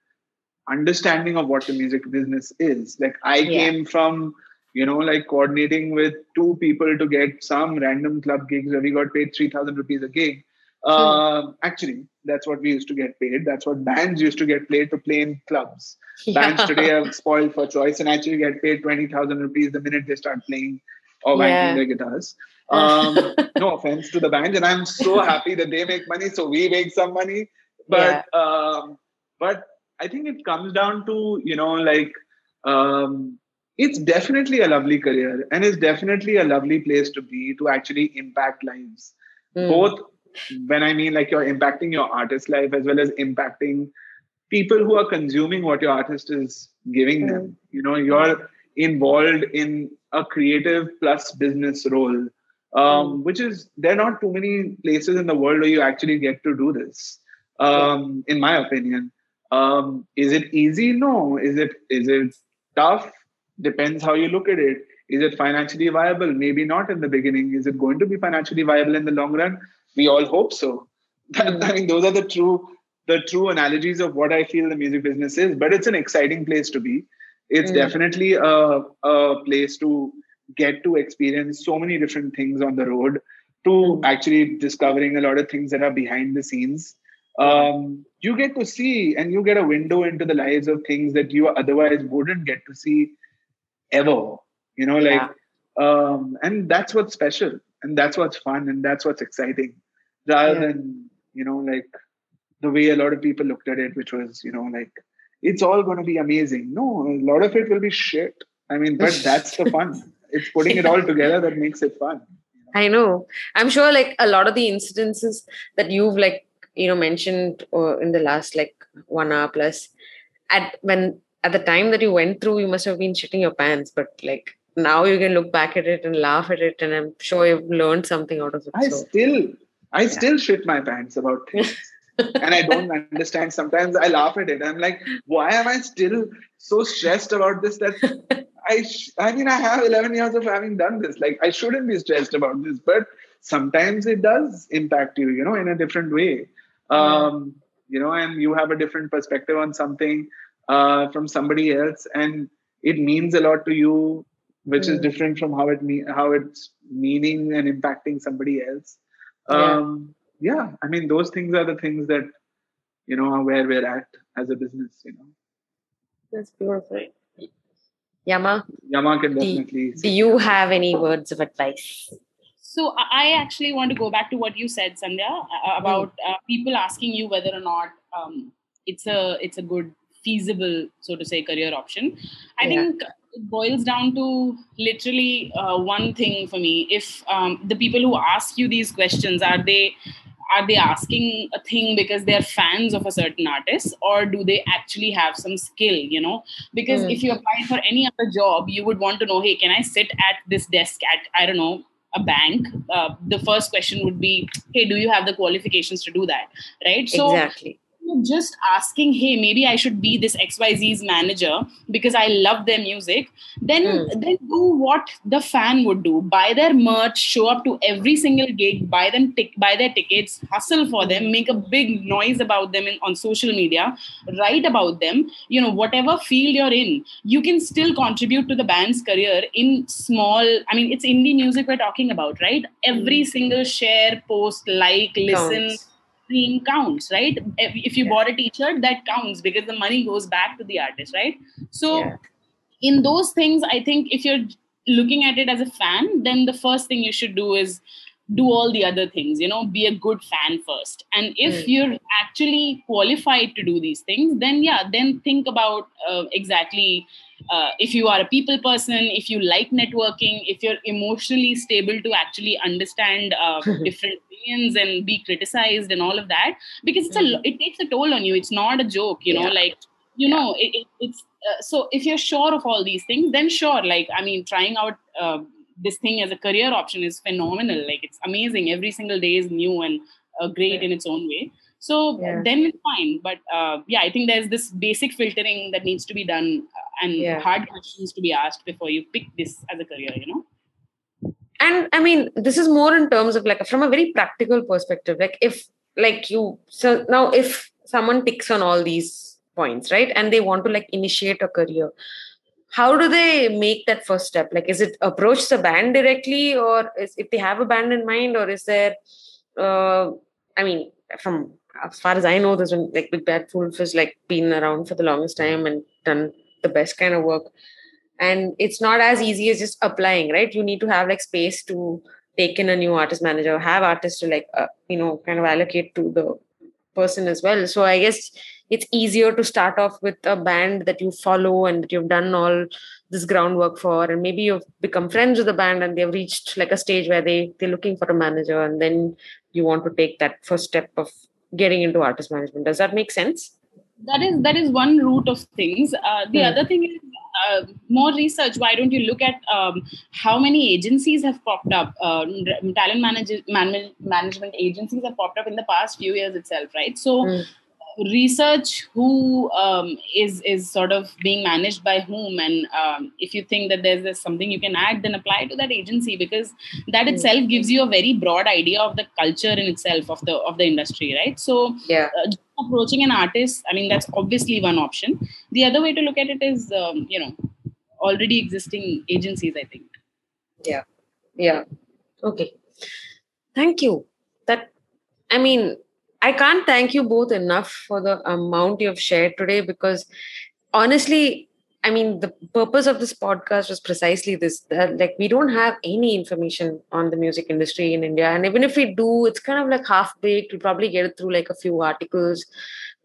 understanding of what the music business is. Like I yeah. came from, you know, like coordinating with two people to get some random club gigs where we got paid 3,000 rupees a gig. Uh, actually, that's what we used to get paid. That's what bands used to get paid to play in clubs. Yeah. Bands today are spoiled for choice and actually get paid 20,000 rupees the minute they start playing or wanking yeah. their guitars. Um, no offense to the band, and I'm so happy that they make money, so we make some money. But yeah. um, but I think it comes down to you know like um, it's definitely a lovely career and it's definitely a lovely place to be to actually impact lives, mm. both when I mean like you're impacting your artist life as well as impacting people who are consuming what your artist is giving them. You know, you're involved in a creative plus business role um, hmm. which is there are not too many places in the world where you actually get to do this. Um, in my opinion. Um, is it easy? No. Is it is it tough? Depends how you look at it. Is it financially viable? Maybe not in the beginning. Is it going to be financially viable in the long run? We all hope so. Mm. i mean those are the true the true analogies of what i feel the music business is but it's an exciting place to be. It's mm. definitely a, a place to get to experience so many different things on the road to actually discovering a lot of things that are behind the scenes um, you get to see and you get a window into the lives of things that you otherwise wouldn't get to see ever you know like yeah. um, and that's what's special and that's what's fun and that's what's exciting rather yeah. than you know like the way a lot of people looked at it which was you know like it's all going to be amazing no a lot of it will be shit i mean but that's the fun it's putting it all together that makes it fun i know i'm sure like a lot of the incidences that you've like you know mentioned uh, in the last like one hour plus at when at the time that you went through you must have been shitting your pants but like now you can look back at it and laugh at it and i'm sure you've learned something out of it i so. still i yeah. still shit my pants about things and I don't understand. Sometimes I laugh at it. I'm like, why am I still so stressed about this? That I, sh- I mean, I have 11 years of having done this. Like, I shouldn't be stressed about this, but sometimes it does impact you, you know, in a different way. Um, you know, and you have a different perspective on something uh, from somebody else, and it means a lot to you, which mm. is different from how it me- how it's meaning and impacting somebody else. Um, yeah. yeah, I mean, those things are the things that you know are where we're at as a business. You know, that's beautiful. Yama, Yama can definitely. Do, do you have any words of advice? So I actually want to go back to what you said, Sandhya, uh, about uh, people asking you whether or not um, it's a it's a good feasible, so to say, career option. I yeah. think it boils down to literally uh, one thing for me. If um, the people who ask you these questions are they are they asking a thing because they're fans of a certain artist or do they actually have some skill you know? Because mm. if you apply for any other job you would want to know hey can i sit at this desk at i don't know a bank? Uh, the first question would be hey do you have the qualifications to do that right? So exactly just asking, hey, maybe I should be this XYZ's manager because I love their music, then mm. then do what the fan would do. Buy their merch, show up to every single gig, buy them t- buy their tickets, hustle for them, make a big noise about them in, on social media, write about them. You know, whatever field you're in, you can still contribute to the band's career in small. I mean, it's indie music we're talking about, right? Every mm. single share, post, like, listen. Counts screen counts, right? If you yeah. bought a t-shirt, that counts because the money goes back to the artist, right? So yeah. in those things, I think if you're looking at it as a fan, then the first thing you should do is do all the other things you know be a good fan first and if mm. you're actually qualified to do these things then yeah then think about uh, exactly uh, if you are a people person if you like networking if you're emotionally stable to actually understand uh, different opinions and be criticized and all of that because it's a it takes a toll on you. It's not a joke you know like you yeah. know it, it, it's uh, so if you're sure of all these things then sure like i mean trying out uh, this thing as a career option is phenomenal. Like it's amazing. Every single day is new and uh, great yeah. in its own way so yeah. then it's fine but uh, yeah i think there's this basic filtering that needs to be done uh, and yeah. hard questions to be asked before you pick this as a career you know and i mean this is more in terms of like from a very practical perspective like if like you so now if someone ticks on all these points right and they want to like initiate a career how do they make that first step like is it approach the band directly or is if they have a band in mind or is there uh i mean from as far as i know there's been like big bad wolf has like been around for the longest time and done the best kind of work. And it's not as easy as just applying right? You need to have like space to take in a new artist manager have artists to like uh, you know kind of allocate to the person as well. So i guess it's easier to start off with a band that you follow and that you've done all this groundwork for and maybe you've become friends with the band and they've reached like a stage where they they're looking for a manager and then you want to take that first step of getting into artist management. Does that make sense? That is that is one route of things. Uh, the hmm. other thing is uh, more research. Why don't you look at um, how many agencies have popped up? Uh, talent manage- man- management agencies have popped up in the past few years itself right? So mm research who um, is is sort of being managed by whom and um, if you think that there's, there's, something you can add then apply to that agency because that itself gives you a very broad idea of the culture in itself of the of the industry right? So yeah. uh, approaching an artist i mean that's obviously one option. The other way to look at it is um, you know already existing agencies i think. Yeah. Yeah. Okay. Thank you. That i mean I can't thank you both enough for the amount you have shared today because honestly, I mean, the purpose of this podcast was precisely this that, like, we don't have any information on the music industry in India. And even if we do, it's kind of like half baked. We probably get it through like a few articles,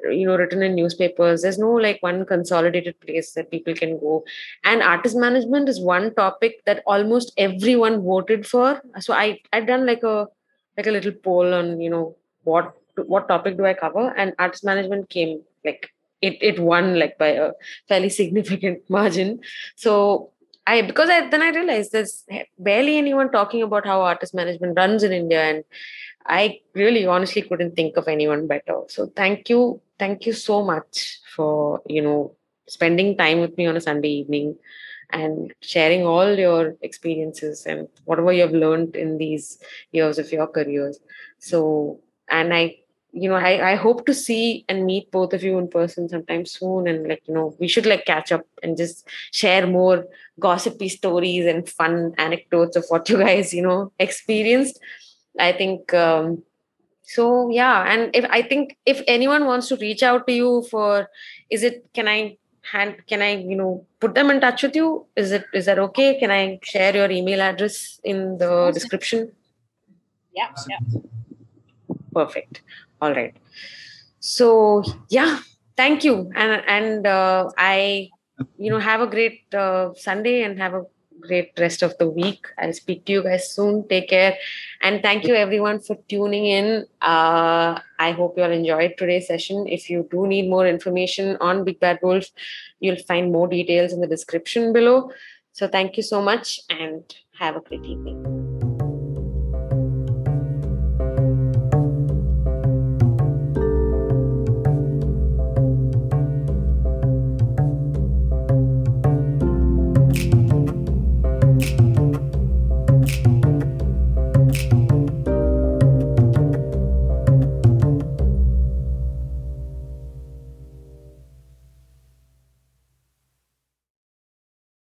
you know, written in newspapers. There's no like one consolidated place that people can go. And artist management is one topic that almost everyone voted for. So I, I'd done like a, like a little poll on, you know, what what topic do I cover? And artist management came like it it won like by a fairly significant margin. So I because I then I realized there's barely anyone talking about how artist management runs in India, and I really honestly couldn't think of anyone better. So thank you, thank you so much for you know spending time with me on a Sunday evening and sharing all your experiences and whatever you've learned in these years of your careers. So and I you know I, I hope to see and meet both of you in person sometime soon and like you know we should like catch up and just share more gossipy stories and fun anecdotes of what you guys you know experienced. I think um so yeah. And if i think if anyone wants to reach out to you for is it can i hand can i you know put them in touch with you? Is it is that okay? Can i share your email address in the description? Yeah yeah. Perfect all right. So yeah thank you. And and uh, i you know have a great uh, sunday and have a great rest of the week. I'll speak to you guys soon. Take care. And thank you everyone for tuning in. Uh, i hope you all enjoyed today's session. If you do need more information on big bad wolf you'll find more details in the description below. So thank you so much and have a great evening